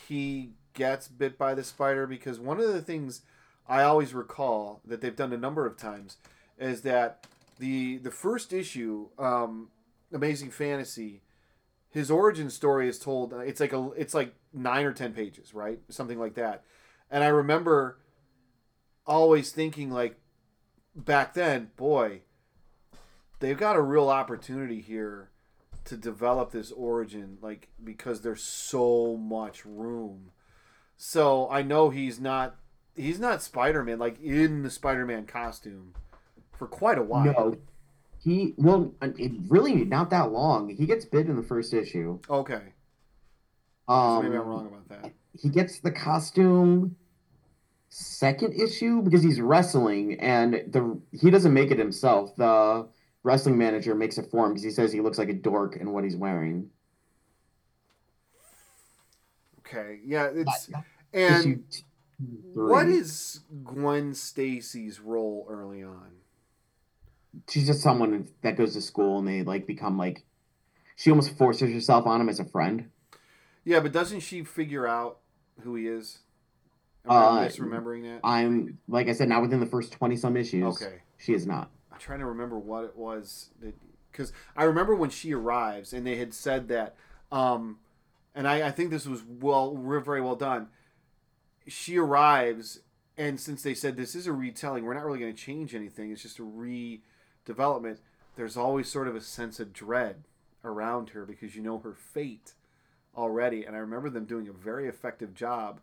he gets bit by the spider? Because one of the things I always recall that they've done a number of times is that the the first issue, um, Amazing Fantasy, his origin story is told. It's like a it's like nine or ten pages, right? Something like that. And I remember always thinking like back then, boy, they've got a real opportunity here to develop this origin, like because there's so much room. So I know he's not he's not Spider Man like in the Spider Man costume for quite a while. No, he well, it really not that long. He gets bit in the first issue. Okay. Um, so maybe I'm wrong about that. He gets the costume second issue because he's wrestling and the he doesn't make it himself. The wrestling manager makes it for him because he says he looks like a dork in what he's wearing. Okay, yeah, it's and what is Gwen Stacy's role early on? She's just someone that goes to school and they like become like she almost forces herself on him as a friend. Yeah, but doesn't she figure out who he is? Am I uh, misremembering that? I'm like I said, not within the first twenty some issues. Okay, she is not. I'm trying to remember what it was that because I remember when she arrives and they had said that, um, and I, I think this was well very well done. She arrives and since they said this is a retelling, we're not really going to change anything. It's just a redevelopment. There's always sort of a sense of dread around her because you know her fate already. And I remember them doing a very effective job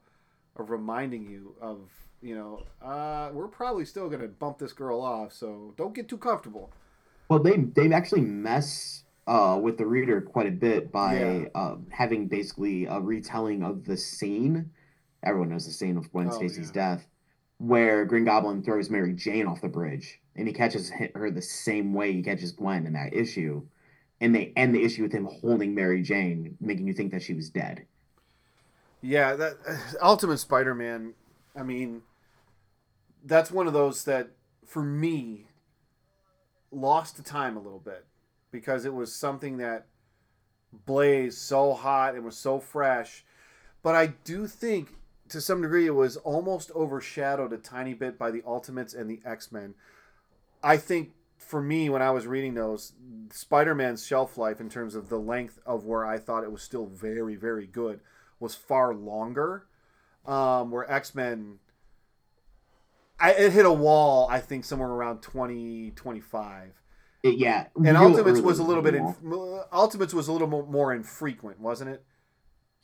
of reminding you of you know uh, we're probably still going to bump this girl off so don't get too comfortable well they they actually mess uh, with the reader quite a bit by yeah. uh, having basically a retelling of the scene everyone knows the scene of gwen oh, stacy's yeah. death where green goblin throws mary jane off the bridge and he catches her the same way he catches gwen in that issue and they end the issue with him holding mary jane making you think that she was dead yeah, that (sighs) Ultimate Spider-Man. I mean, that's one of those that for me lost the time a little bit because it was something that blazed so hot and was so fresh. But I do think to some degree it was almost overshadowed a tiny bit by the Ultimates and the X-Men. I think for me when I was reading those, Spider-Man's shelf life in terms of the length of where I thought it was still very very good was far longer. Um, where X Men, it hit a wall. I think somewhere around twenty twenty five. Yeah, and Ultimates was a little bit. In, Ultimates was a little more, more infrequent, wasn't it?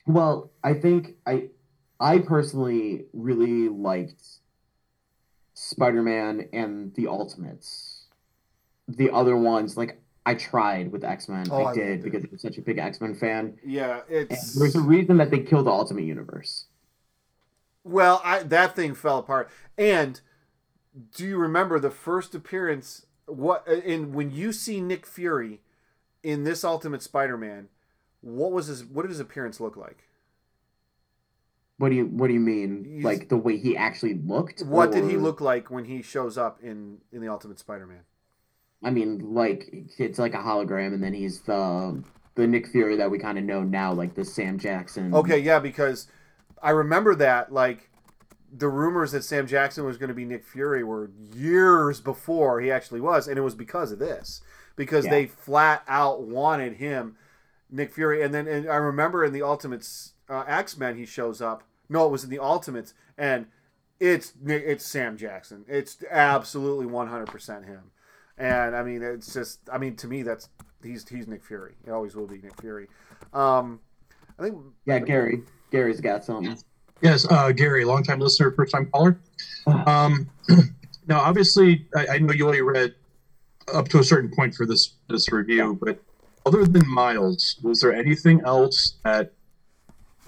Well, I think I, I personally really liked Spider Man and the Ultimates. The other ones, like I tried with X Men. Oh, I, I did because I'm such a big X Men fan. Yeah, it's and there's a reason that they killed the Ultimate Universe. Well, I that thing fell apart. And do you remember the first appearance? What in when you see Nick Fury in this Ultimate Spider Man? What was his? What did his appearance look like? What do you What do you mean? He's- like the way he actually looked? What did he look like when he shows up in in the Ultimate Spider-Man? I mean, like it's like a hologram, and then he's the the Nick Fury that we kind of know now, like the Sam Jackson. Okay, yeah, because I remember that like the rumors that Sam Jackson was going to be Nick Fury were years before he actually was, and it was because of this, because Yeah. they flat out wanted him, Nick Fury, and then and I remember in the Ultimates uh, X Men he shows up. No, it was in the Ultimates, and it's it's Sam Jackson. It's absolutely one hundred percent him, and I mean it's just I mean to me that's he's he's Nick Fury. He always will be Nick Fury. Um, I think Yeah, Gary. Gary's got something. Yes, uh, Gary, longtime listener, first time caller. Um, (clears throat) now, obviously, I, I know you only read up to a certain point for this this review, but other than Miles, was there anything else that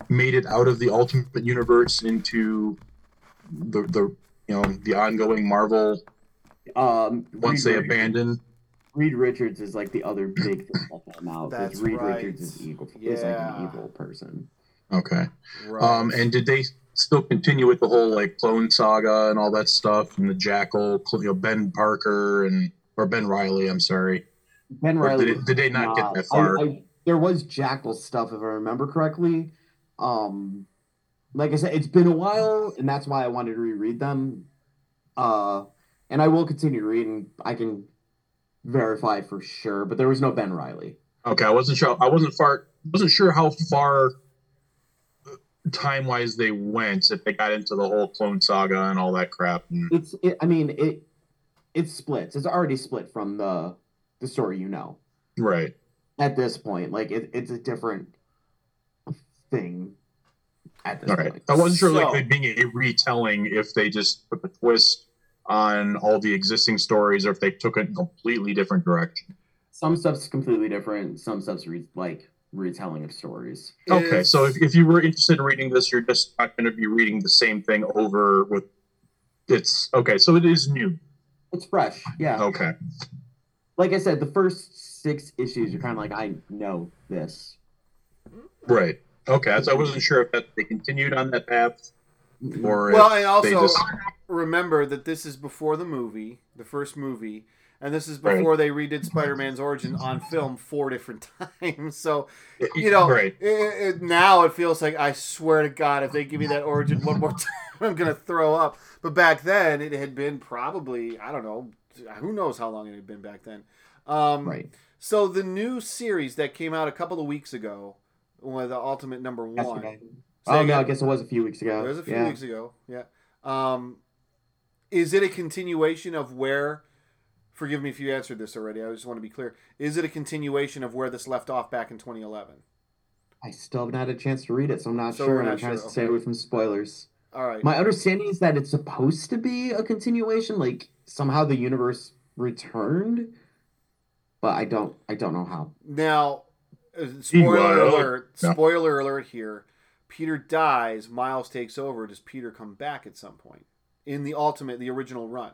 made it out of the Ultimate Universe into the the you know the ongoing Marvel Um, once Reed they Richards- abandon? Reed Richards is like the other big thing that came out. That's Reed right. Richards is evil. Is like Yeah. an evil person. Okay. right. Um, and did they still continue with the whole like clone saga and all that stuff and the Jackal, you know, Ben Parker and or Ben Riley? I'm sorry. Ben Riley. did, it, did they not get that I- far? I- there was Jackal stuff, if I remember correctly. Um, like I said, it's been a while, and that's why I wanted to reread them. Uh, and I will continue reading. I can verify for sure, but there was no Ben Riley. okay, I wasn't sure. I wasn't far. Wasn't sure how far time wise they went if they got into the whole clone saga and all that crap. And, It's. It, I mean, it. It splits. It's already split from the the story you know. right. At this point, like it, it's a different thing. At this All right. point, I wasn't sure So- like it being a retelling if they just put a twist on all the existing stories or if they took it a completely different direction. some stuff's completely different. Some stuff's re- like retelling of stories. Okay, Is- so if, if you were interested in reading this, you're just not going to be reading the same thing over with. It's okay, so it is new. It's fresh, yeah. Okay, Like I said, the first six issues, you're kind of like, I know this. right. Okay, so I wasn't sure if that they continued on that path or well, and also just remember that this is before the movie, the first movie, and this is Right. before they redid Spider-Man's origin on film four different (laughs) times. So you know, right. it, it, now it feels like I swear to God, if they give me that origin one more (laughs) time, I'm gonna throw up. But back then, it had been probably I don't know, who knows how long it had been back then. Um, Right. So the new series that came out a couple of weeks ago, with the Ultimate Number One. Yesterday. Say Oh, no. I guess it was a few weeks ago. It was a few yeah. weeks ago. Yeah. Um, is it a continuation of where? Forgive me if you answered this already. I just want to be clear. Is it a continuation of where this left off back in 2011? I still haven't had a chance to read it, so I'm not So sure. not I'm trying sure, to stay okay. away from spoilers. All right. My understanding is that it's supposed to be a continuation, like somehow the universe returned, but I don't, I don't know how. Now, Uh, spoiler Meanwhile- alert! Yeah. Spoiler alert here. Peter dies. Miles takes over. Does Peter come back at some point in the ultimate, the original run?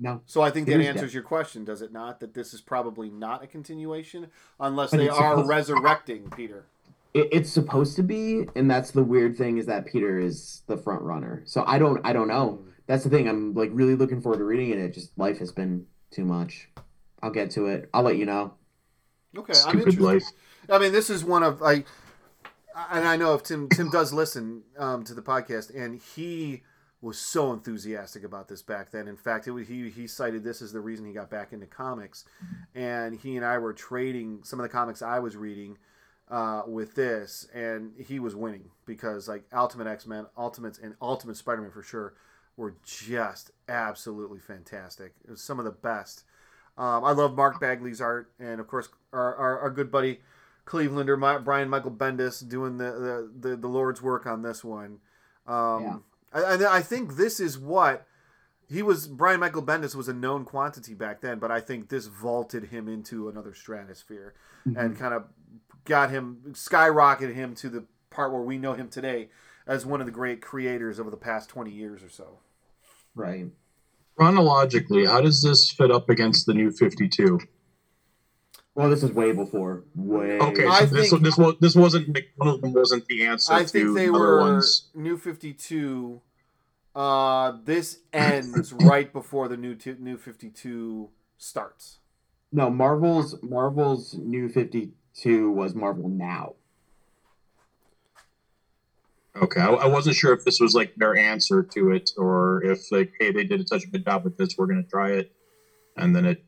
No, So I think that answers dead. your question, does it not? That this is probably not a continuation, unless But they are resurrecting Peter. it, it's supposed to be, and that's the weird thing is that Peter is the front runner. So I don't, I don't know. Hmm. That's the thing. I'm like really looking forward to reading it. It just life has been too much. I'll get to it. I'll let you know. Okay, I'm interested. life. I mean, this is one of like, and I know if Tim Tim does listen um, to the podcast, and he was so enthusiastic about this back then. In fact, it was, he he cited this as the reason he got back into comics, and he and I were trading some of the comics I was reading uh, with this, and he was winning because like Ultimate X Men, Ultimates, and Ultimate Spider Man for sure were just absolutely fantastic. It was some of the best. Um, I love Mark Bagley's art, and of course our, our, our good buddy Clevelander My, Brian Michael Bendis doing the, the, the, the Lord's work on this one. Um, Yeah. I, I, I think this is what he was. Brian Michael Bendis was a known quantity back then, but I think this vaulted him into another stratosphere and kind of got him skyrocketed him to the part where we know him today as one of the great creators over the past 20 years or so. Right. Chronologically, how does this fit up against the new 52? Well, this is way before. Way. Okay, I so this think- this was this wasn't like, one of them wasn't the answer I to think they other were ones. New Fifty Two. Uh, this ends (laughs) right before the new t- New Fifty Two starts. No, Marvel's Marvel's New Fifty Two was Marvel Now. Okay, I, I wasn't sure if this was like their answer to it, or if like, hey, they did such a good job with this, we're gonna try it, and then it.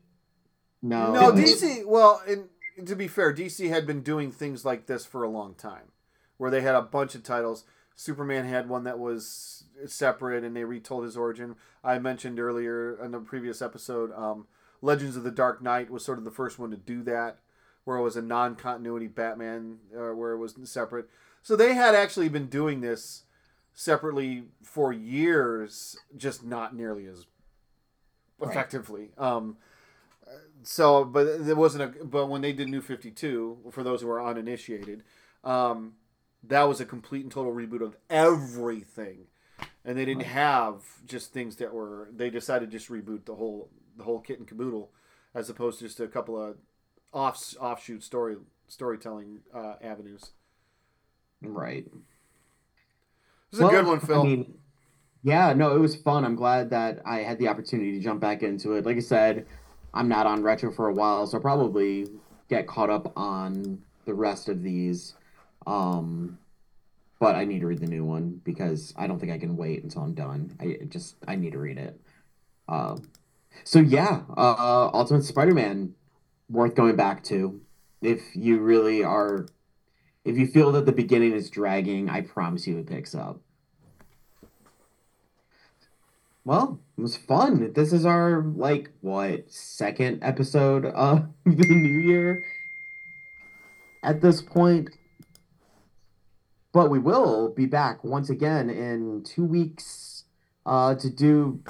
No, no, DC. Well, and to be fair, DC had been doing things like this for a long time, where they had a bunch of titles. Superman had one that was separate, and they retold his origin. I mentioned earlier in the previous episode, um, Legends of the Dark Knight was sort of the first one to do that, where it was a non-continuity Batman, uh, where it was separate. So they had actually been doing this separately for years, just not nearly as Right. effectively. Um, so, but there wasn't a. But when they did New Fifty Two, for those who are uninitiated, um, that was a complete and total reboot of everything, and they didn't Right. have just things that were. They decided to just reboot the whole the whole kit and caboodle, as opposed to just a couple of off offshoot story storytelling uh, avenues. Right. This is a good one, Phil. I mean, yeah, no, it was fun. I'm glad that I had the opportunity to jump back into it. Like I said, I'm not on retro for a while, so I'll probably get caught up on the rest of these. Um, but I need to read the new one because I don't think I can wait until I'm done. I just I need to read it. Um, so yeah, uh, Ultimate Spider-Man, worth going back to if you really are if you feel that the beginning is dragging, I promise you it picks up. Well, it was fun. This is our like what second episode of (laughs) the new year at this point. But we will be back once again in two weeks uh, to do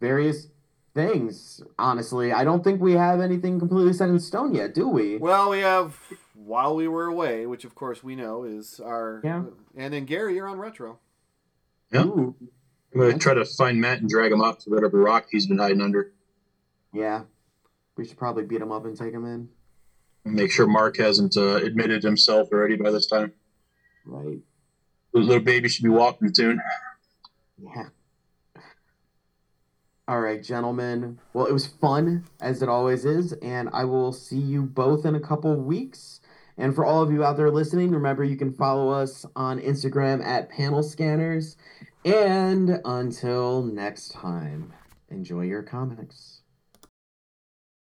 various things. Honestly, I don't think we have anything completely set in stone yet, do we? Well, we have while we were away, which of course we know is our. Yeah. And then Gary, you're on retro. Yeah. Ooh, I'm gonna try to find Matt and drag him up to whatever rock he's been hiding under. yeah. We should probably beat him up and take him in. And make sure Mark hasn't uh, admitted himself already by this time. Right. The little baby should be walking soon. Yeah. All right, gentlemen. Well, it was fun, as it always is, and I will see you both in a couple weeks. And for all of you out there listening, remember you can follow us on Instagram at Panel Scanners. And until next time, enjoy your comics.